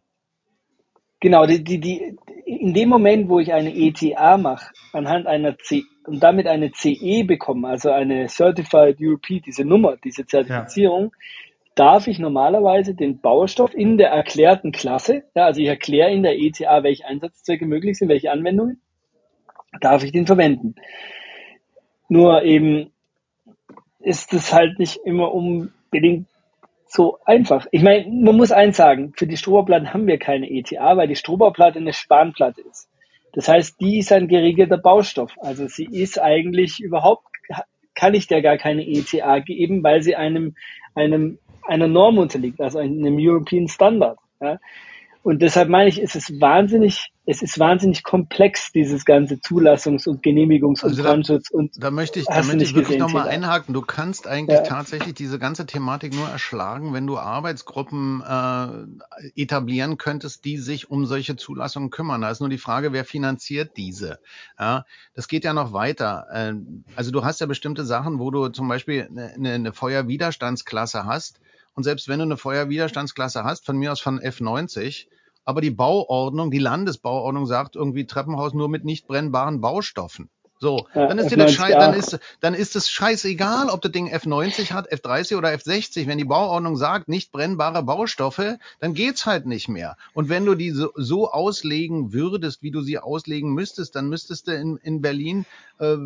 [SPEAKER 3] Genau, die, die, die, in dem Moment, wo ich eine ETA mache, anhand einer C und damit eine CE bekomme, also eine Certified European, diese Nummer, diese Zertifizierung, darf ich normalerweise den Baustoff in der erklärten Klasse, ja, also ich erkläre in der ETA, welche Einsatzzwecke möglich sind, welche Anwendungen, darf ich den verwenden. Nur eben ist es halt nicht immer unbedingt so einfach. Ich meine, man muss eins sagen, für die Strohbauplatten haben wir keine ETA, weil die Strohbauplatte eine Spanplatte ist. Das heißt, die ist ein geregelter Baustoff. Also sie ist eigentlich überhaupt, kann ich der gar keine ETA geben, weil sie einem, einem, einer Norm unterliegt, also einem European Standard. Ja. Und deshalb meine ich, es ist wahnsinnig, es ist wahnsinnig komplex, dieses ganze Zulassungs- und Genehmigungs- und
[SPEAKER 2] Also da-
[SPEAKER 3] Brandschutz und
[SPEAKER 2] Da möchte ich, da möchte ich wirklich nochmal einhaken. Du kannst eigentlich
[SPEAKER 3] Ja.
[SPEAKER 2] tatsächlich diese ganze Thematik nur erschlagen, wenn du Arbeitsgruppen äh, etablieren könntest, die sich um solche Zulassungen kümmern. Da ist nur die Frage, wer finanziert diese? Ja, das geht ja noch weiter. Ähm, Also du hast ja bestimmte Sachen, wo du zum Beispiel eine- eine Feuerwiderstandsklasse hast. Und selbst wenn du eine Feuerwiderstandsklasse hast, von mir aus von F90, aber die Bauordnung, die Landesbauordnung sagt irgendwie Treppenhaus nur mit nicht brennbaren Baustoffen. So,
[SPEAKER 3] Ja,
[SPEAKER 2] dann ist dir das
[SPEAKER 3] F90,
[SPEAKER 2] schei dann ist, dann ist es scheißegal, ob das Ding F90 hat, F30 oder F60. Wenn die Bauordnung sagt, nicht brennbare Baustoffe, dann geht's halt nicht mehr. Und wenn du die so, so auslegen würdest, wie du sie auslegen müsstest, dann müsstest du in, in Berlin äh,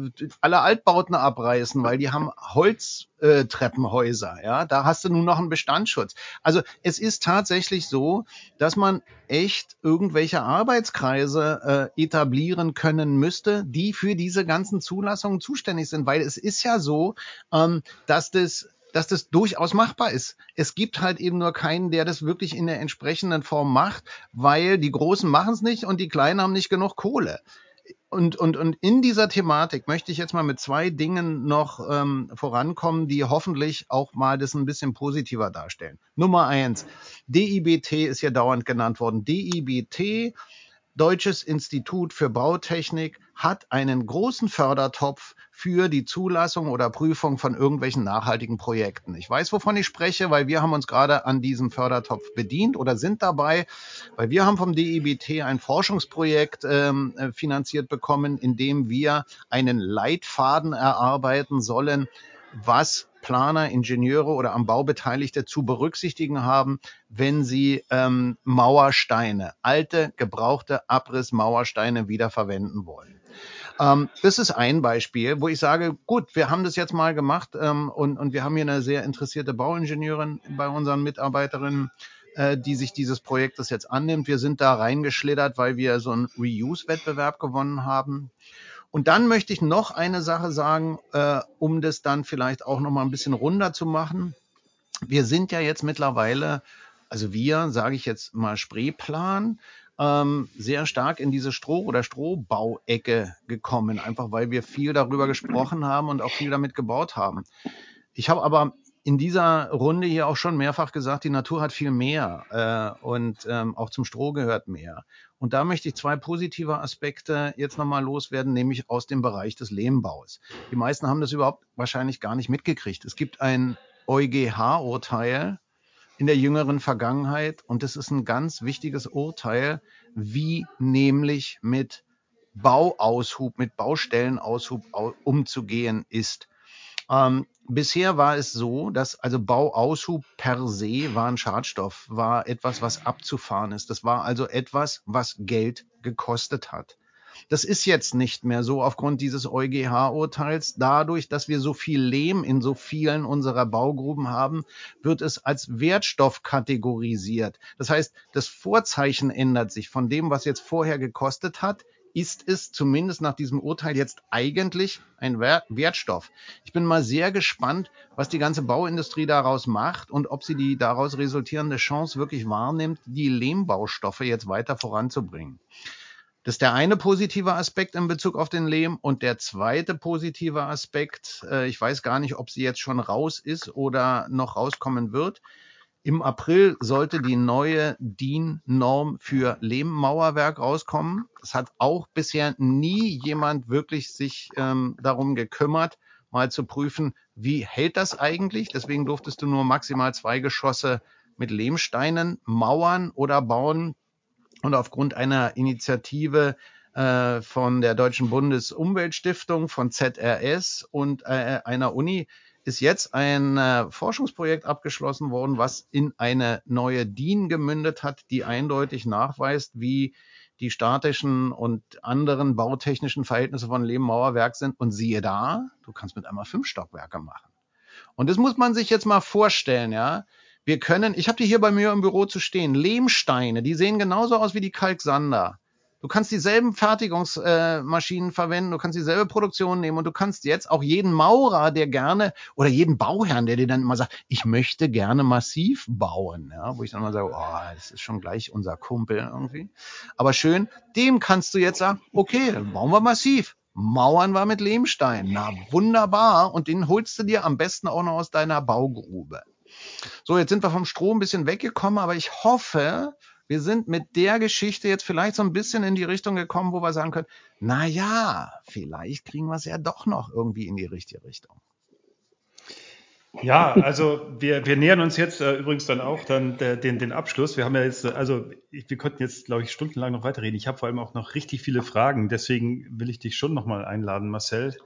[SPEAKER 2] alle Altbauten abreißen, weil die haben Holztreppenhäuser. Äh, ja, da hast du nur noch einen Bestandsschutz. Also es ist tatsächlich so, dass man echt irgendwelche Arbeitskreise äh, etablieren können müsste, die für diese ganzen Zulassungen zuständig sind, weil es ist ja so, ähm, dass das dass das durchaus machbar ist. Es gibt halt eben nur keinen, der das wirklich in der entsprechenden Form macht, weil die Großen machen es nicht und die Kleinen haben nicht genug Kohle. Und, und, und in dieser Thematik möchte ich jetzt mal mit zwei Dingen noch ähm, vorankommen, die hoffentlich auch mal das ein bisschen positiver darstellen. Nummer eins, DIBT ist ja dauernd genannt worden. DIBT, Deutsches Institut für Bautechnik, hat einen großen Fördertopf für die Zulassung oder Prüfung von irgendwelchen nachhaltigen Projekten. Ich weiß, wovon ich spreche, weil wir haben uns gerade an diesem Fördertopf bedient oder sind dabei, weil wir haben vom DIBT ein Forschungsprojekt ähm, äh, finanziert bekommen, in dem wir einen Leitfaden erarbeiten sollen, was Planer, Ingenieure oder am Bau Beteiligte zu berücksichtigen haben, wenn sie ähm, Mauersteine, alte, gebrauchte Abrissmauersteine wiederverwenden wollen. Ähm, das ist ein Beispiel, wo ich sage, gut, wir haben das jetzt mal gemacht ähm, und, und wir haben hier eine sehr interessierte Bauingenieurin bei unseren Mitarbeiterinnen, äh, die sich dieses Projektes jetzt annimmt. Wir sind da reingeschlittert, weil wir so einen Reuse-Wettbewerb gewonnen haben. Und dann möchte ich noch eine Sache sagen, äh, um das dann vielleicht auch noch mal ein bisschen runder zu machen. Wir sind ja jetzt mittlerweile, also wir, sage ich jetzt mal Spreeplan, ähm, sehr stark in diese Stroh- oder Strohbauecke gekommen, einfach weil wir viel darüber gesprochen haben und auch viel damit gebaut haben. Ich habe aber in dieser Runde hier auch schon mehrfach gesagt, die Natur hat viel mehr äh, und ähm, auch zum Stroh gehört mehr. Und da möchte ich zwei positive Aspekte jetzt nochmal loswerden, nämlich aus dem Bereich des Lehmbaus. Die meisten haben das überhaupt wahrscheinlich gar nicht mitgekriegt. Es gibt ein EuGH-Urteil in der jüngeren Vergangenheit und das ist ein ganz wichtiges Urteil, wie nämlich mit Bauaushub, mit Baustellenaushub umzugehen ist. Ähm, bisher war es so, dass also Bauaushub per se war ein Schadstoff, war etwas, was abzufahren ist. Das war also etwas, was Geld gekostet hat. Das ist jetzt nicht mehr so aufgrund dieses EuGH-Urteils. Dadurch, dass wir so viel Lehm in so vielen unserer Baugruben haben, wird es als Wertstoff kategorisiert. Das heißt, das Vorzeichen ändert sich von dem, was jetzt vorher gekostet hat, ist es zumindest nach diesem Urteil jetzt eigentlich ein Wertstoff. Ich bin mal sehr gespannt, was die ganze Bauindustrie daraus macht und ob sie die daraus resultierende Chance wirklich wahrnimmt, die Lehmbaustoffe jetzt weiter voranzubringen. Das ist der eine positive Aspekt in Bezug auf den Lehm. Und der zweite positive Aspekt, äh, ich weiß gar nicht, ob sie jetzt schon raus ist oder noch rauskommen wird, im April sollte die neue DIN-Norm für Lehmmauerwerk rauskommen. Es hat auch bisher nie jemand wirklich sich ähm, darum gekümmert, mal zu prüfen, wie hält das eigentlich. Deswegen durftest du nur maximal zwei Geschosse mit Lehmsteinen mauern oder bauen. Und aufgrund einer Initiative äh, von der Deutschen Bundesumweltstiftung, von ZRS und äh, einer Uni ist jetzt ein äh, Forschungsprojekt abgeschlossen worden, was in eine neue DIN gemündet hat, die eindeutig nachweist, wie die statischen und anderen bautechnischen Verhältnisse von Lehmmauerwerk sind. Und siehe da, du kannst mit einmal fünf Stockwerke machen. Und das muss man sich jetzt mal vorstellen, ja. Wir können, ich habe die hier bei mir im Büro zu stehen, Lehmsteine, die sehen genauso aus wie die Kalksander. Du kannst dieselben Fertigungsmaschinen äh, verwenden, du kannst dieselbe Produktion nehmen und du kannst jetzt auch jeden Maurer, der gerne, oder jeden Bauherrn, der dir dann immer sagt, ich möchte gerne massiv bauen, ja, wo ich dann mal sage, oh, das ist schon gleich unser Kumpel irgendwie. Aber schön, dem kannst du jetzt sagen, okay, dann bauen wir massiv. Mauern wir mit Lehmstein. Na, wunderbar. Und den holst du dir am besten auch noch aus deiner Baugrube. So, jetzt sind wir vom Strom ein bisschen weggekommen, aber ich hoffe, wir sind mit der Geschichte jetzt vielleicht so ein bisschen in die Richtung gekommen, wo wir sagen können, na ja, vielleicht kriegen wir es ja doch noch irgendwie in die richtige Richtung.
[SPEAKER 1] Ja, also wir, wir nähern uns jetzt äh, übrigens dann auch dann der, den, den Abschluss. Wir haben ja jetzt, also ich, wir könnten jetzt, glaube ich, stundenlang noch weiterreden. Ich habe vor allem auch noch richtig viele Fragen. Deswegen will ich dich schon nochmal einladen, Marcel,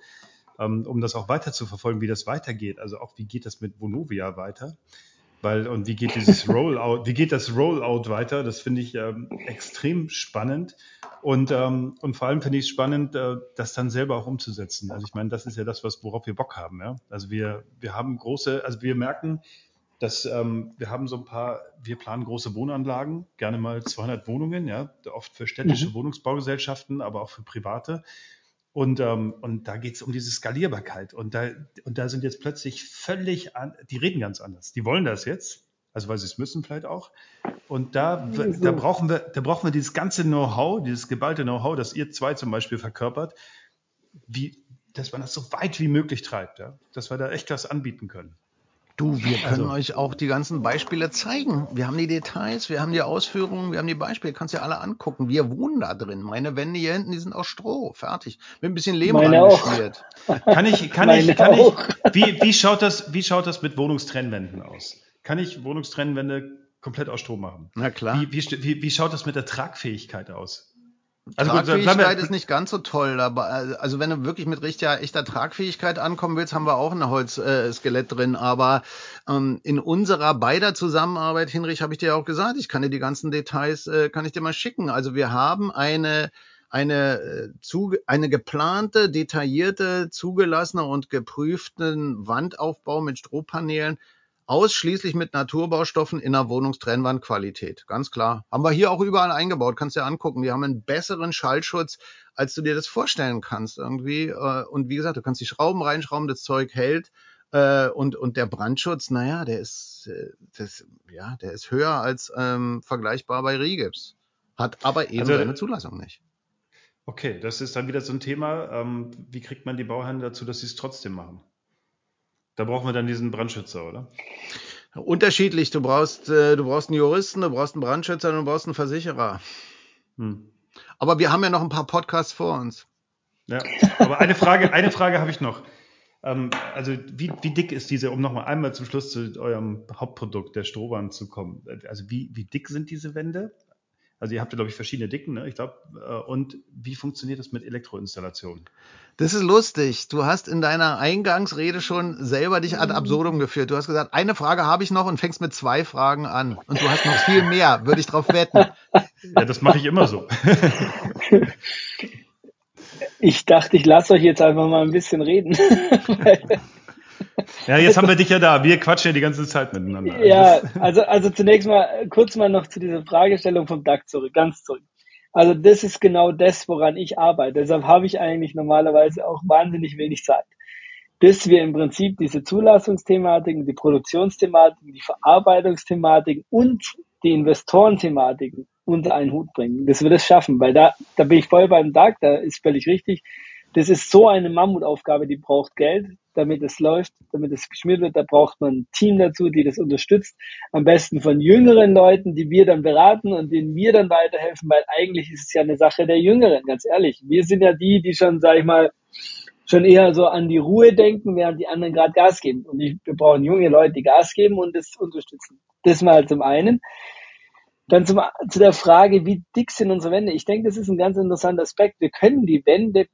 [SPEAKER 1] ähm, um das auch weiter zu verfolgen, wie das weitergeht. Also auch, wie geht das mit Vonovia weiter? Weil, und wie geht dieses Rollout, wie geht das Rollout weiter? Das finde ich ähm, extrem spannend. Und, ähm, und vor allem finde ich es spannend, äh, das dann selber auch umzusetzen. Also ich meine, das ist ja das, was, worauf wir Bock haben. Ja? Also wir, wir haben große, also wir merken, dass ähm, wir haben so ein paar, wir planen große Wohnanlagen, gerne mal 200 Wohnungen, ja, oft für städtische mhm. Wohnungsbaugesellschaften, aber auch für private. Und, ähm, und da geht es um diese Skalierbarkeit. Und da, und da sind jetzt plötzlich völlig, an, die reden ganz anders. Die wollen das jetzt, also weil sie es müssen vielleicht auch. Und da, da, brauchen wir, da brauchen wir dieses ganze Know-how, dieses geballte Know-how, das ihr zwei zum Beispiel verkörpert, wie, dass man das so weit wie möglich treibt, ja? dass wir da echt was anbieten können.
[SPEAKER 2] Du, wir können also, euch auch die ganzen Beispiele zeigen. Wir haben die Details, wir haben die Ausführungen, wir haben die Beispiele. Kannst dir alle angucken. Wir wohnen da drin. Meine Wände hier hinten, die sind aus Stroh. Fertig. Mit ein bisschen Lehm
[SPEAKER 1] reingeschmiert. Kann ich, kann <laughs> ich, kann ich, wie, wie schaut das, wie schaut das mit Wohnungstrennwänden aus? Kann ich Wohnungstrennwände komplett aus Stroh machen?
[SPEAKER 2] Na klar.
[SPEAKER 1] Wie, wie, wie schaut das mit der Tragfähigkeit aus?
[SPEAKER 2] Also Tragfähigkeit gut, ist nicht ganz so toll, aber also wenn du wirklich mit richtiger echter Tragfähigkeit ankommen willst, haben wir auch ein Holzskelett äh, drin. Aber ähm, in unserer beider Zusammenarbeit, Hinrich, habe ich dir auch gesagt, ich kann dir die ganzen Details, äh, kann ich dir mal schicken. Also wir haben eine eine, äh, zuge eine geplante, detaillierte, zugelassene und geprüften Wandaufbau mit Strohpanelen Ausschließlich mit Naturbaustoffen in der Wohnungstrennwandqualität. Ganz klar. Haben wir hier auch überall eingebaut. Kannst dir angucken. Wir haben einen besseren Schallschutz, als du dir das vorstellen kannst irgendwie. Äh, und wie gesagt, du kannst die Schrauben reinschrauben, das Zeug hält. Äh, und, und der Brandschutz, naja, der ist, äh, das, ja, der ist höher als ähm, vergleichbar bei Rigips. Hat aber eben also, seine Zulassung nicht.
[SPEAKER 1] Okay, das ist dann wieder so ein Thema. Ähm, wie kriegt man die Bauherren dazu, dass sie es trotzdem machen? Da brauchen wir dann diesen Brandschützer, oder?
[SPEAKER 2] Unterschiedlich. Du brauchst, äh, du brauchst einen Juristen, du brauchst einen Brandschützer, du brauchst einen Versicherer. Hm. Aber wir haben ja noch ein paar Podcasts vor uns.
[SPEAKER 1] Ja, aber eine Frage, eine Frage habe ich noch. Ähm, also wie, wie dick ist diese, um nochmal einmal zum Schluss zu eurem Hauptprodukt, der Strohbahn zu kommen? Also wie, wie dick sind diese Wände? Also ihr habt ja, glaube ich, verschiedene Dicken, ne? ich glaube. Äh, und wie funktioniert das mit Elektroinstallationen?
[SPEAKER 2] Das ist lustig. Du hast in deiner Eingangsrede schon selber dich ad absurdum geführt. Du hast gesagt, eine Frage habe ich noch und fängst mit zwei Fragen an. Und du hast noch viel mehr, würde ich drauf wetten.
[SPEAKER 1] Ja, das mache ich immer so. <laughs>
[SPEAKER 3] Ich dachte, ich lasse euch jetzt einfach mal ein bisschen reden. <laughs>
[SPEAKER 1] Ja, jetzt haben wir dich ja da. Wir quatschen ja die ganze Zeit miteinander.
[SPEAKER 3] Also ja, also, also zunächst mal kurz mal noch zu dieser Fragestellung vom DAC zurück, ganz zurück. Also das ist genau das, woran ich arbeite. Deshalb habe ich eigentlich normalerweise auch wahnsinnig wenig Zeit. Bis wir im Prinzip diese Zulassungsthematiken, die Produktionsthematiken, die Verarbeitungsthematiken und die Investorenthematiken unter einen Hut bringen, dass wir das schaffen, weil da, da bin ich voll beim Tag, da ist völlig richtig. Das ist so eine Mammutaufgabe, die braucht Geld, damit es läuft, damit es geschmiert wird. Da braucht man ein Team dazu, die das unterstützt. Am besten von jüngeren Leuten, die wir dann beraten und denen wir dann weiterhelfen, weil eigentlich ist es ja eine Sache der Jüngeren, ganz ehrlich. Wir sind ja die, die schon, sag ich mal, schon eher so an die Ruhe denken, während die anderen gerade Gas geben. Und ich, wir brauchen junge Leute, die Gas geben und das unterstützen. Das mal zum einen. Dann zum, zu der Frage, wie dick sind unsere Wände? Ich denke, das ist ein ganz interessanter Aspekt. Wir können die Wände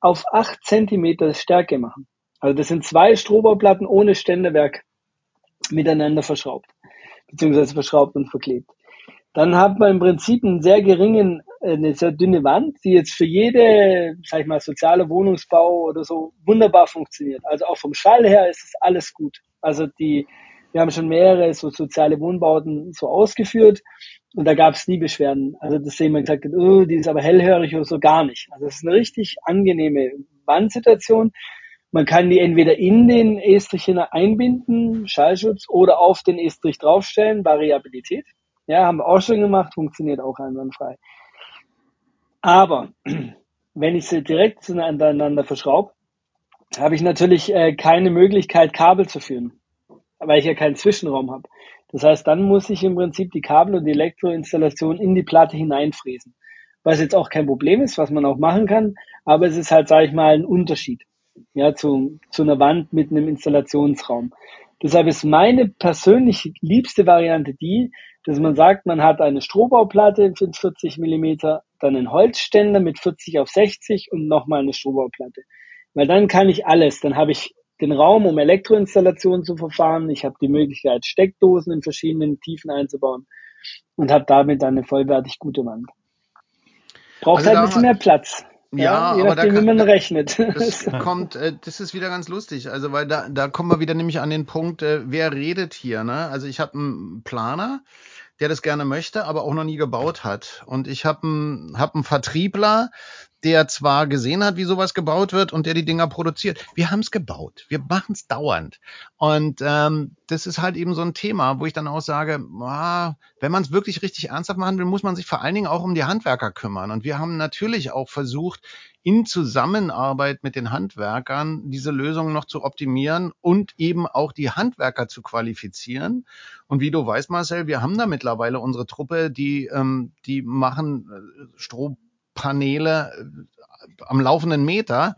[SPEAKER 3] auf acht Zentimeter Stärke machen. Also das sind zwei Strohbauplatten ohne Ständerwerk miteinander verschraubt, beziehungsweise verschraubt und verklebt. Dann hat man im Prinzip einen sehr geringen, eine sehr dünne Wand, die jetzt für jede, sag ich mal, soziale Wohnungsbau oder so wunderbar funktioniert. Also auch vom Schall her ist es alles gut. Also die, wir haben schon mehrere so soziale Wohnbauten so ausgeführt und da gab es nie Beschwerden. Also dass jemand gesagt hat, oh, die ist aber hellhörig oder so, gar nicht. Also es ist eine richtig angenehme Wandsituation. Man kann die entweder in den Estrich einbinden, Schallschutz, oder auf den Estrich draufstellen, Variabilität. Ja, haben wir auch schon gemacht, funktioniert auch einwandfrei. Aber <clears throat> wenn ich sie direkt zueinander verschraube, habe ich natürlich äh, keine Möglichkeit, Kabel zu führen, weil ich ja keinen Zwischenraum habe. Das heißt, dann muss ich im Prinzip die Kabel und die Elektroinstallation in die Platte hineinfräsen. Was jetzt auch kein Problem ist, was man auch machen kann, aber es ist halt, sage ich mal, ein Unterschied ja, zu, zu einer Wand mit einem Installationsraum. Deshalb ist meine persönlich liebste Variante die, dass man sagt, man hat eine Strohbauplatte mit 40 Millimeter, dann einen Holzständer mit 40 auf 60 und nochmal eine Strohbauplatte. Weil dann kann ich alles. Dann habe ich den Raum, um Elektroinstallationen zu verfahren. Ich habe die Möglichkeit, Steckdosen in verschiedenen Tiefen einzubauen und habe damit eine vollwertig gute Wand. Braucht also halt ein bisschen mehr Platz.
[SPEAKER 2] Ja, ja aber nachdem, da kann, wie man rechnet. Das <laughs> kommt, äh, das ist wieder ganz lustig. Also weil da, da kommen wir wieder nämlich an den Punkt, äh, wer redet hier? Ne? Also ich habe einen Planer, der das gerne möchte, aber auch noch nie gebaut hat. Und ich habe einen, hab einen Vertriebler, der zwar gesehen hat, wie sowas gebaut wird und der die Dinger produziert. Wir haben es gebaut. Wir machen es dauernd. Und ähm, das ist halt eben so ein Thema, wo ich dann auch sage, ah, wenn man es wirklich richtig ernsthaft machen will, muss man sich vor allen Dingen auch um die Handwerker kümmern. Und wir haben natürlich auch versucht, in Zusammenarbeit mit den Handwerkern diese Lösungen noch zu optimieren und eben auch die Handwerker zu qualifizieren. Und wie du weißt, Marcel, wir haben da mittlerweile unsere Truppe, die, ähm, die machen äh, Stroh Paneele äh, am laufenden Meter.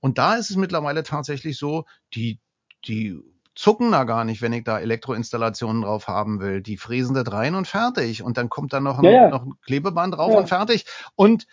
[SPEAKER 2] Und da ist es mittlerweile tatsächlich so, die, die zucken da gar nicht, wenn ich da Elektroinstallationen drauf haben will. Die fräsen das rein und fertig. Und dann kommt da noch ein, ja, ja. noch ein Klebeband drauf ja. und fertig. Und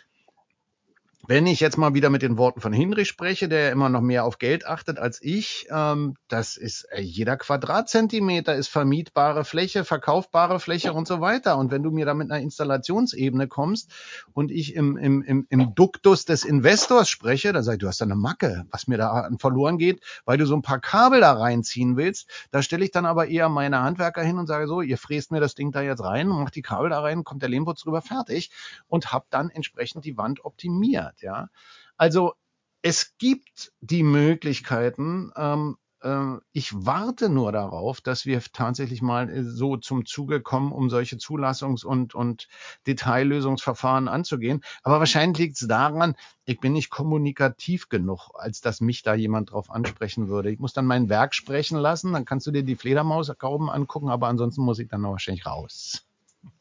[SPEAKER 2] wenn ich jetzt mal wieder mit den Worten von Hinrich spreche, der immer noch mehr auf Geld achtet als ich, ähm, das ist äh, jeder Quadratzentimeter ist vermietbare Fläche, verkaufbare Fläche und so weiter. Und wenn du mir da mit einer Installationsebene kommst und ich im, im, im, im Duktus des Investors spreche, dann sag ich, du hast da eine Macke, was mir da verloren geht, weil du so ein paar Kabel da reinziehen willst. Da stelle ich dann aber eher meine Handwerker hin und sage so, ihr fräst mir das Ding da jetzt rein macht die Kabel da rein, kommt der Lehmputz drüber fertig und hab dann entsprechend die Wand optimiert hat. Ja, also es gibt die Möglichkeiten, ähm, äh, ich warte nur darauf, dass wir tatsächlich mal äh, so zum Zuge kommen, um solche Zulassungs- und, und Detaillösungsverfahren anzugehen. Aber wahrscheinlich liegt es daran, ich bin nicht kommunikativ genug, als dass mich da jemand drauf ansprechen würde. Ich muss dann mein Werk sprechen lassen, dann kannst du dir die Fledermausgauben angucken, aber ansonsten muss ich dann wahrscheinlich raus.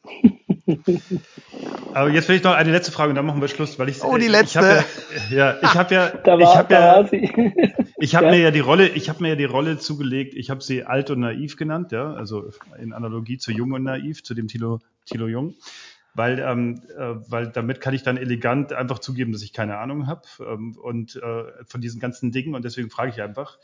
[SPEAKER 2] <laughs> <laughs>
[SPEAKER 1] Aber jetzt will ich noch eine letzte Frage und dann machen wir Schluss, weil ich
[SPEAKER 2] Oh, die letzte.
[SPEAKER 1] Ich ja, ja, ich habe ja <laughs> ich habe ja <laughs> ich habe
[SPEAKER 3] Ja.
[SPEAKER 1] mir ja die Rolle, ich habe mir ja die Rolle zugelegt, ich habe sie alt und naiv genannt, ja, also in Analogie zu jung und naiv, zu dem Thilo, Thilo Jung. Weil, ähm, äh, weil damit kann ich dann elegant einfach zugeben, dass ich keine Ahnung habe ähm, und äh, von diesen ganzen Dingen und deswegen frage ich einfach,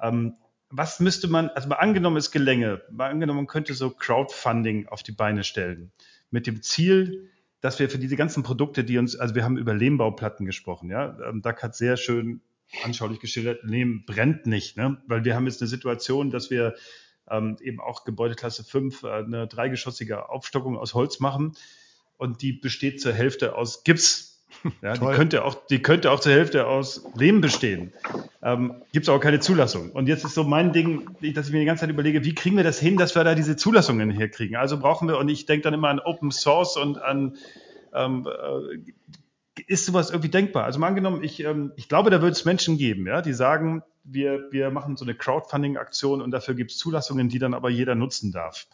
[SPEAKER 1] ähm, was müsste man, also mal angenommen es gelänge, mal angenommen man könnte so Crowdfunding auf die Beine stellen mit dem Ziel, dass wir für diese ganzen Produkte, die uns, also wir haben über Lehmbauplatten gesprochen, ja, ähm, Doug hat sehr schön anschaulich geschildert, Lehm brennt nicht, ne? weil wir haben jetzt eine Situation, dass wir ähm, eben auch Gebäudeklasse 5 äh, eine dreigeschossige Aufstockung aus Holz machen und die besteht zur Hälfte aus Gips. <laughs> Ja, die könnte auch, die könnte auch zur Hälfte aus Lehm bestehen. Ähm, Gibt es auch keine Zulassung. Und jetzt ist so mein Ding, dass ich mir die ganze Zeit überlege, wie kriegen wir das hin, dass wir da diese Zulassungen herkriegen? Also brauchen wir, und ich denke dann immer an Open Source und an ähm, äh, ist sowas irgendwie denkbar? Also mal angenommen, ich, ähm, ich glaube, da wird es Menschen geben, ja, die sagen, wir, wir machen so eine Crowdfunding-Aktion und dafür gibt es Zulassungen, die dann aber jeder nutzen darf.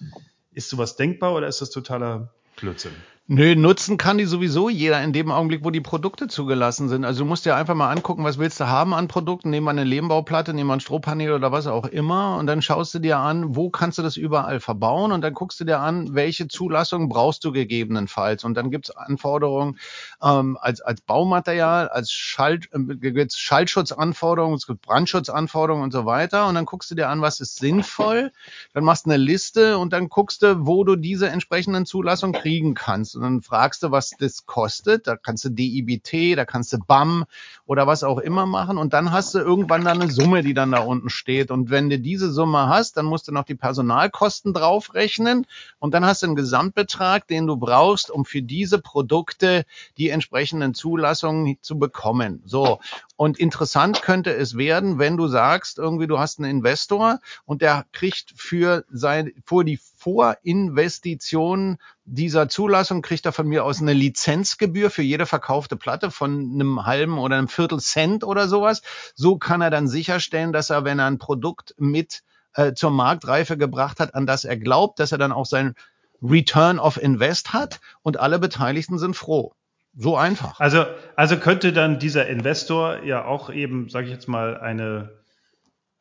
[SPEAKER 1] Ist sowas denkbar oder ist das totaler Blödsinn?
[SPEAKER 2] Nö, nutzen kann die sowieso jeder in dem Augenblick, wo die Produkte zugelassen sind. Also du musst dir einfach mal angucken, was willst du haben an Produkten. Nehmen wir eine Lehmbauplatte, nehmen wir ein Strohpanel oder was auch immer. Und dann schaust du dir an, wo kannst du das überall verbauen. Und dann guckst du dir an, welche Zulassung brauchst du gegebenenfalls. Und dann gibt's Anforderungen ähm, als, als Baumaterial, als Schall, äh, gibt's Schallschutzanforderungen, es gibt Brandschutzanforderungen und so weiter. Und dann guckst du dir an, was ist sinnvoll. Dann machst du eine Liste und dann guckst du, wo du diese entsprechenden Zulassungen kriegen kannst. Und dann fragst du, was das kostet. Da kannst du DIBT, da kannst du BAM oder was auch immer machen. Und dann hast du irgendwann da eine Summe, die dann da unten steht. Und wenn du diese Summe hast, dann musst du noch die Personalkosten draufrechnen. Und dann hast du einen Gesamtbetrag, den du brauchst, um für diese Produkte die entsprechenden Zulassungen zu bekommen. So. Und interessant könnte es werden, wenn du sagst, irgendwie du hast einen Investor und der kriegt für sein, für die Vorinvestition dieser Zulassung kriegt er von mir aus eine Lizenzgebühr für jede verkaufte Platte von einem halben oder einem Viertel Cent oder sowas. So kann er dann sicherstellen, dass er, wenn er ein Produkt mit äh, zur Marktreife gebracht hat, an das er glaubt, dass er dann auch sein Return of Invest hat und alle Beteiligten sind froh. So einfach.
[SPEAKER 1] Also, also könnte dann dieser Investor ja auch eben, sage ich jetzt mal, eine,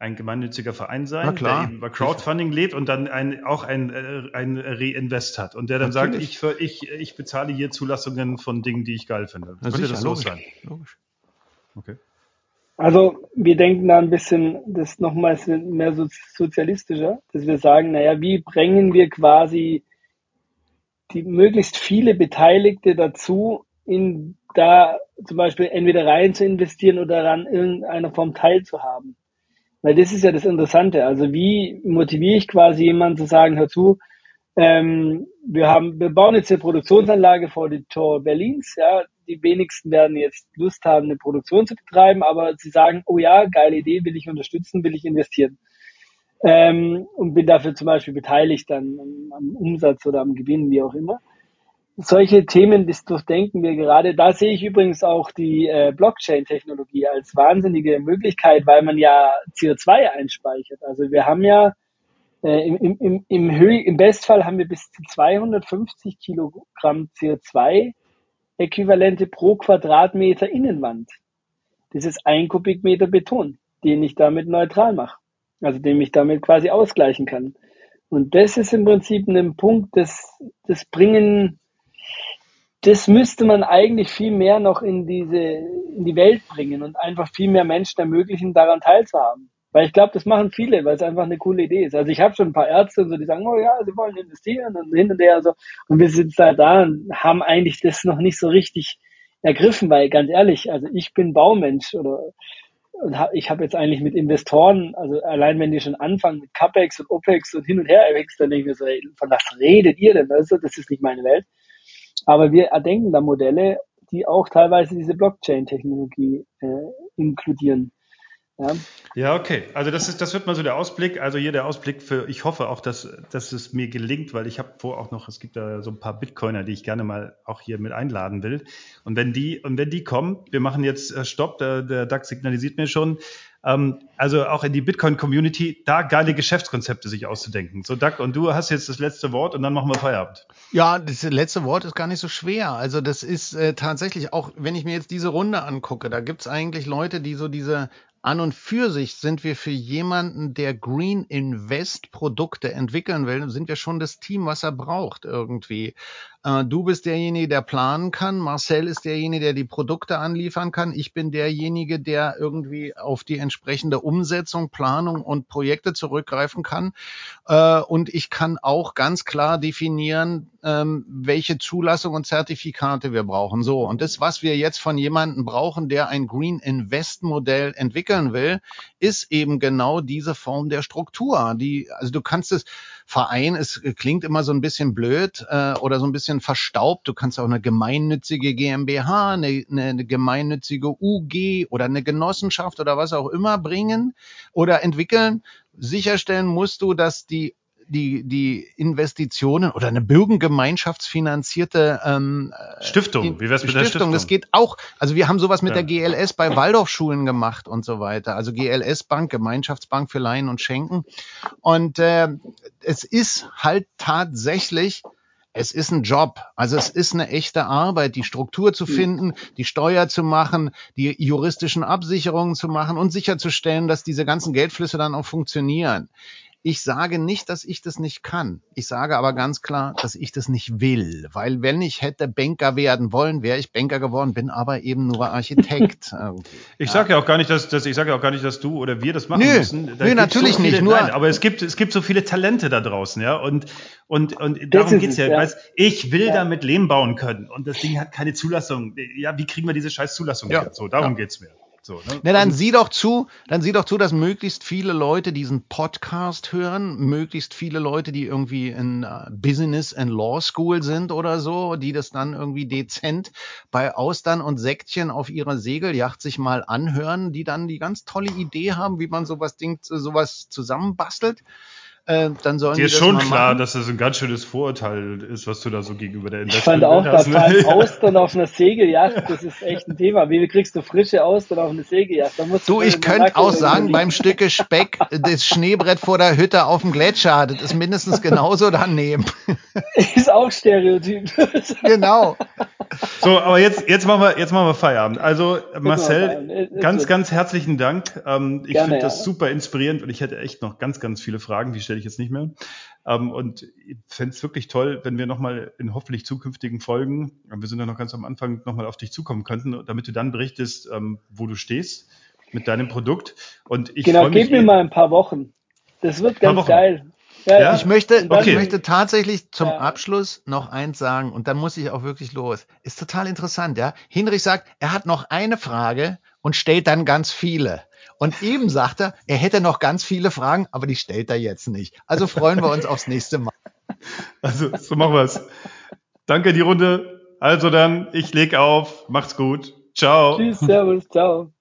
[SPEAKER 1] ein gemeinnütziger Verein sein, der eben über Crowdfunding lebt und dann ein, auch ein, äh, ein Reinvest hat und der dann sagt,
[SPEAKER 2] Natürlich.
[SPEAKER 1] ich, für, ich, ich bezahle hier Zulassungen von Dingen, die ich geil finde.
[SPEAKER 2] Na
[SPEAKER 1] könnte das
[SPEAKER 2] logisch.
[SPEAKER 1] sein?
[SPEAKER 2] Logisch.
[SPEAKER 1] Okay.
[SPEAKER 3] Also wir denken da ein bisschen, das nochmals mehr so sozialistischer, dass wir sagen, naja, wie bringen wir quasi die möglichst viele Beteiligte dazu, in da zum Beispiel entweder rein zu investieren oder daran irgendeiner Form teilzuhaben. Weil das ist ja das Interessante. Also wie motiviere ich quasi jemanden zu sagen, hör zu, ähm, wir haben, wir bauen jetzt eine Produktionsanlage vor die Tor Berlins, ja. Die wenigsten werden jetzt Lust haben, eine Produktion zu betreiben, aber sie sagen, oh ja, geile Idee, will ich unterstützen, will ich investieren. Ähm, und bin dafür zum Beispiel beteiligt dann am, am Umsatz oder am Gewinn, wie auch immer. Solche Themen, das durchdenken wir gerade. Da sehe ich übrigens auch die äh, Blockchain-Technologie als wahnsinnige Möglichkeit, weil man ja CO2 einspeichert. Also wir haben ja äh, im, im, im, im, im Bestfall haben wir bis zu 250 Kilogramm CO2 Äquivalente pro Quadratmeter Innenwand. Das ist ein Kubikmeter Beton, den ich damit neutral mache. Also den ich damit quasi ausgleichen kann. Und das ist im Prinzip ein Punkt, das, das bringen, das müsste man eigentlich viel mehr noch in diese, in die Welt bringen und einfach viel mehr Menschen ermöglichen, daran teilzuhaben. Weil ich glaube, das machen viele, weil es einfach eine coole Idee ist. Also ich habe schon ein paar Ärzte und so, die sagen, oh ja, sie wollen investieren und hin und her und so. Und wir sind da da und haben eigentlich das noch nicht so richtig ergriffen, weil ganz ehrlich, also ich bin Baumensch oder und hab, ich habe jetzt eigentlich mit Investoren, also allein wenn die schon anfangen mit CapEx und OPEX und hin und her dann denke ich mir so, ey, von was redet ihr denn? Also, das ist nicht meine Welt. Aber wir erdenken da Modelle, die auch teilweise diese Blockchain-Technologie äh, inkludieren.
[SPEAKER 1] Ja. ja, okay. Also das ist, das wird mal so der Ausblick. Also hier der Ausblick für, ich hoffe auch, dass, dass es mir gelingt, weil ich habe vor auch noch, es gibt da so ein paar Bitcoiner, die ich gerne mal auch hier mit einladen will. Und wenn die, und wenn die kommen, wir machen jetzt äh, Stopp, der, der DAX signalisiert mir schon, ähm, also auch in die Bitcoin-Community, da geile Geschäftskonzepte sich auszudenken. So, Doug, und du hast jetzt das letzte Wort und dann machen wir Feierabend.
[SPEAKER 2] Ja, das letzte Wort ist gar nicht so schwer. Also das ist äh, tatsächlich auch, wenn ich mir jetzt diese Runde angucke, da gibt's eigentlich Leute, die so diese an und für sich sind wir für jemanden, der Green Invest Produkte entwickeln will, sind wir schon das Team, was er braucht irgendwie. Äh, du bist derjenige, der planen kann. Marcel ist derjenige, der die Produkte anliefern kann. Ich bin derjenige, der irgendwie auf die entsprechende Umsetzung, Planung und Projekte zurückgreifen kann. Äh, und ich kann auch ganz klar definieren, ähm, welche Zulassung und Zertifikate wir brauchen. So. Und das, was wir jetzt von jemandem brauchen, der ein Green Invest Modell entwickeln will, ist eben genau diese Form der Struktur. Die, also du kannst es, Verein, es klingt immer so ein bisschen blöd äh, oder so ein bisschen verstaubt. Du kannst auch eine gemeinnützige GmbH, eine, eine gemeinnützige UG oder eine Genossenschaft oder was auch immer bringen oder entwickeln. Sicherstellen musst du, dass die die, die Investitionen oder eine bürgengemeinschaftsfinanzierte ähm,
[SPEAKER 1] Stiftung,
[SPEAKER 2] wie wär's mit Stiftung, der Stiftung? Das geht auch. Also wir haben sowas mit ja. der GLS bei Waldorfschulen gemacht und so weiter. Also GLS Bank, Gemeinschaftsbank für Leihen und Schenken. Und äh, es ist halt tatsächlich es ist ein Job. Also es ist eine echte Arbeit, die Struktur zu finden, die Steuer zu machen, die juristischen Absicherungen zu machen und sicherzustellen, dass diese ganzen Geldflüsse dann auch funktionieren. Ich sage nicht, dass ich das nicht kann. Ich sage aber ganz klar, dass ich das nicht will. Weil wenn ich hätte Banker werden wollen, wäre ich Banker geworden, bin aber eben nur Architekt. <laughs>
[SPEAKER 1] ich ja. sage ja auch gar nicht, dass, dass ich sage ja auch gar nicht, dass du oder wir das machen
[SPEAKER 2] nö,
[SPEAKER 1] müssen.
[SPEAKER 2] Da nö, natürlich so viele, nicht. Nur
[SPEAKER 1] nein, aber es gibt, es gibt so viele Talente da draußen, ja. Und, und, und darum geht's ja. ja. Weiß, ich will ja. damit Lehm bauen können. Und das Ding hat keine Zulassung. Ja, wie kriegen wir diese scheiß Zulassung? Ja. So, darum ja. geht's mir. So,
[SPEAKER 2] ne? Na, dann sieh doch zu, dann sieh doch zu, dass möglichst viele Leute diesen Podcast hören, möglichst viele Leute, die irgendwie in uh, Business and Law School sind oder so, die das dann irgendwie dezent bei Austern und Säckchen auf ihrer Segelyacht sich mal anhören, die dann die ganz tolle Idee haben, wie man sowas Ding, sowas zusammenbastelt
[SPEAKER 1] äh, dann sollen Dir ist schon klar, machen. dass das ein ganz schönes Vorurteil ist, was du da so gegenüber der
[SPEAKER 3] Investment Ich fand auch, da fallen Austern auf einer Segelyacht, das ist echt ein Thema. Wie kriegst du frische Austern auf einer Segelyacht?
[SPEAKER 2] du, ich könnte auch sagen, beim Stücke Speck, das Schneebrett vor der Hütte auf dem Gletscher, das ist mindestens genauso daneben. <laughs>
[SPEAKER 3] ist auch Stereotyp.
[SPEAKER 2] genau.
[SPEAKER 1] So, aber jetzt, jetzt machen wir, jetzt machen wir Feierabend. Also, Marcel, ganz, ganz herzlichen Dank. Ähm, ich finde das super inspirierend und ich hätte echt noch ganz, ganz viele Fragen, die stelle ich jetzt nicht mehr. Ähm, und ich fände es wirklich toll, wenn wir nochmal in hoffentlich zukünftigen Folgen, wir sind ja noch ganz am Anfang, nochmal auf dich zukommen könnten, damit du dann berichtest, ähm, wo du stehst mit deinem Produkt. Und ich
[SPEAKER 3] genau, gib mir mal ein paar Wochen. Das wird ganz geil.
[SPEAKER 2] Ja, ja. Ich möchte, okay. ich möchte tatsächlich zum ja. Abschluss noch eins sagen und dann muss ich auch wirklich los. Ist total interessant, ja. Hinrich sagt, er hat noch eine Frage und stellt dann ganz viele. Und eben sagt er, er hätte noch ganz viele Fragen, aber die stellt er jetzt nicht. Also freuen wir uns aufs nächste Mal.
[SPEAKER 1] Also, so machen wir es. Danke die Runde. Also dann, ich leg auf. Macht's gut. Ciao.
[SPEAKER 3] Tschüss, servus, ciao.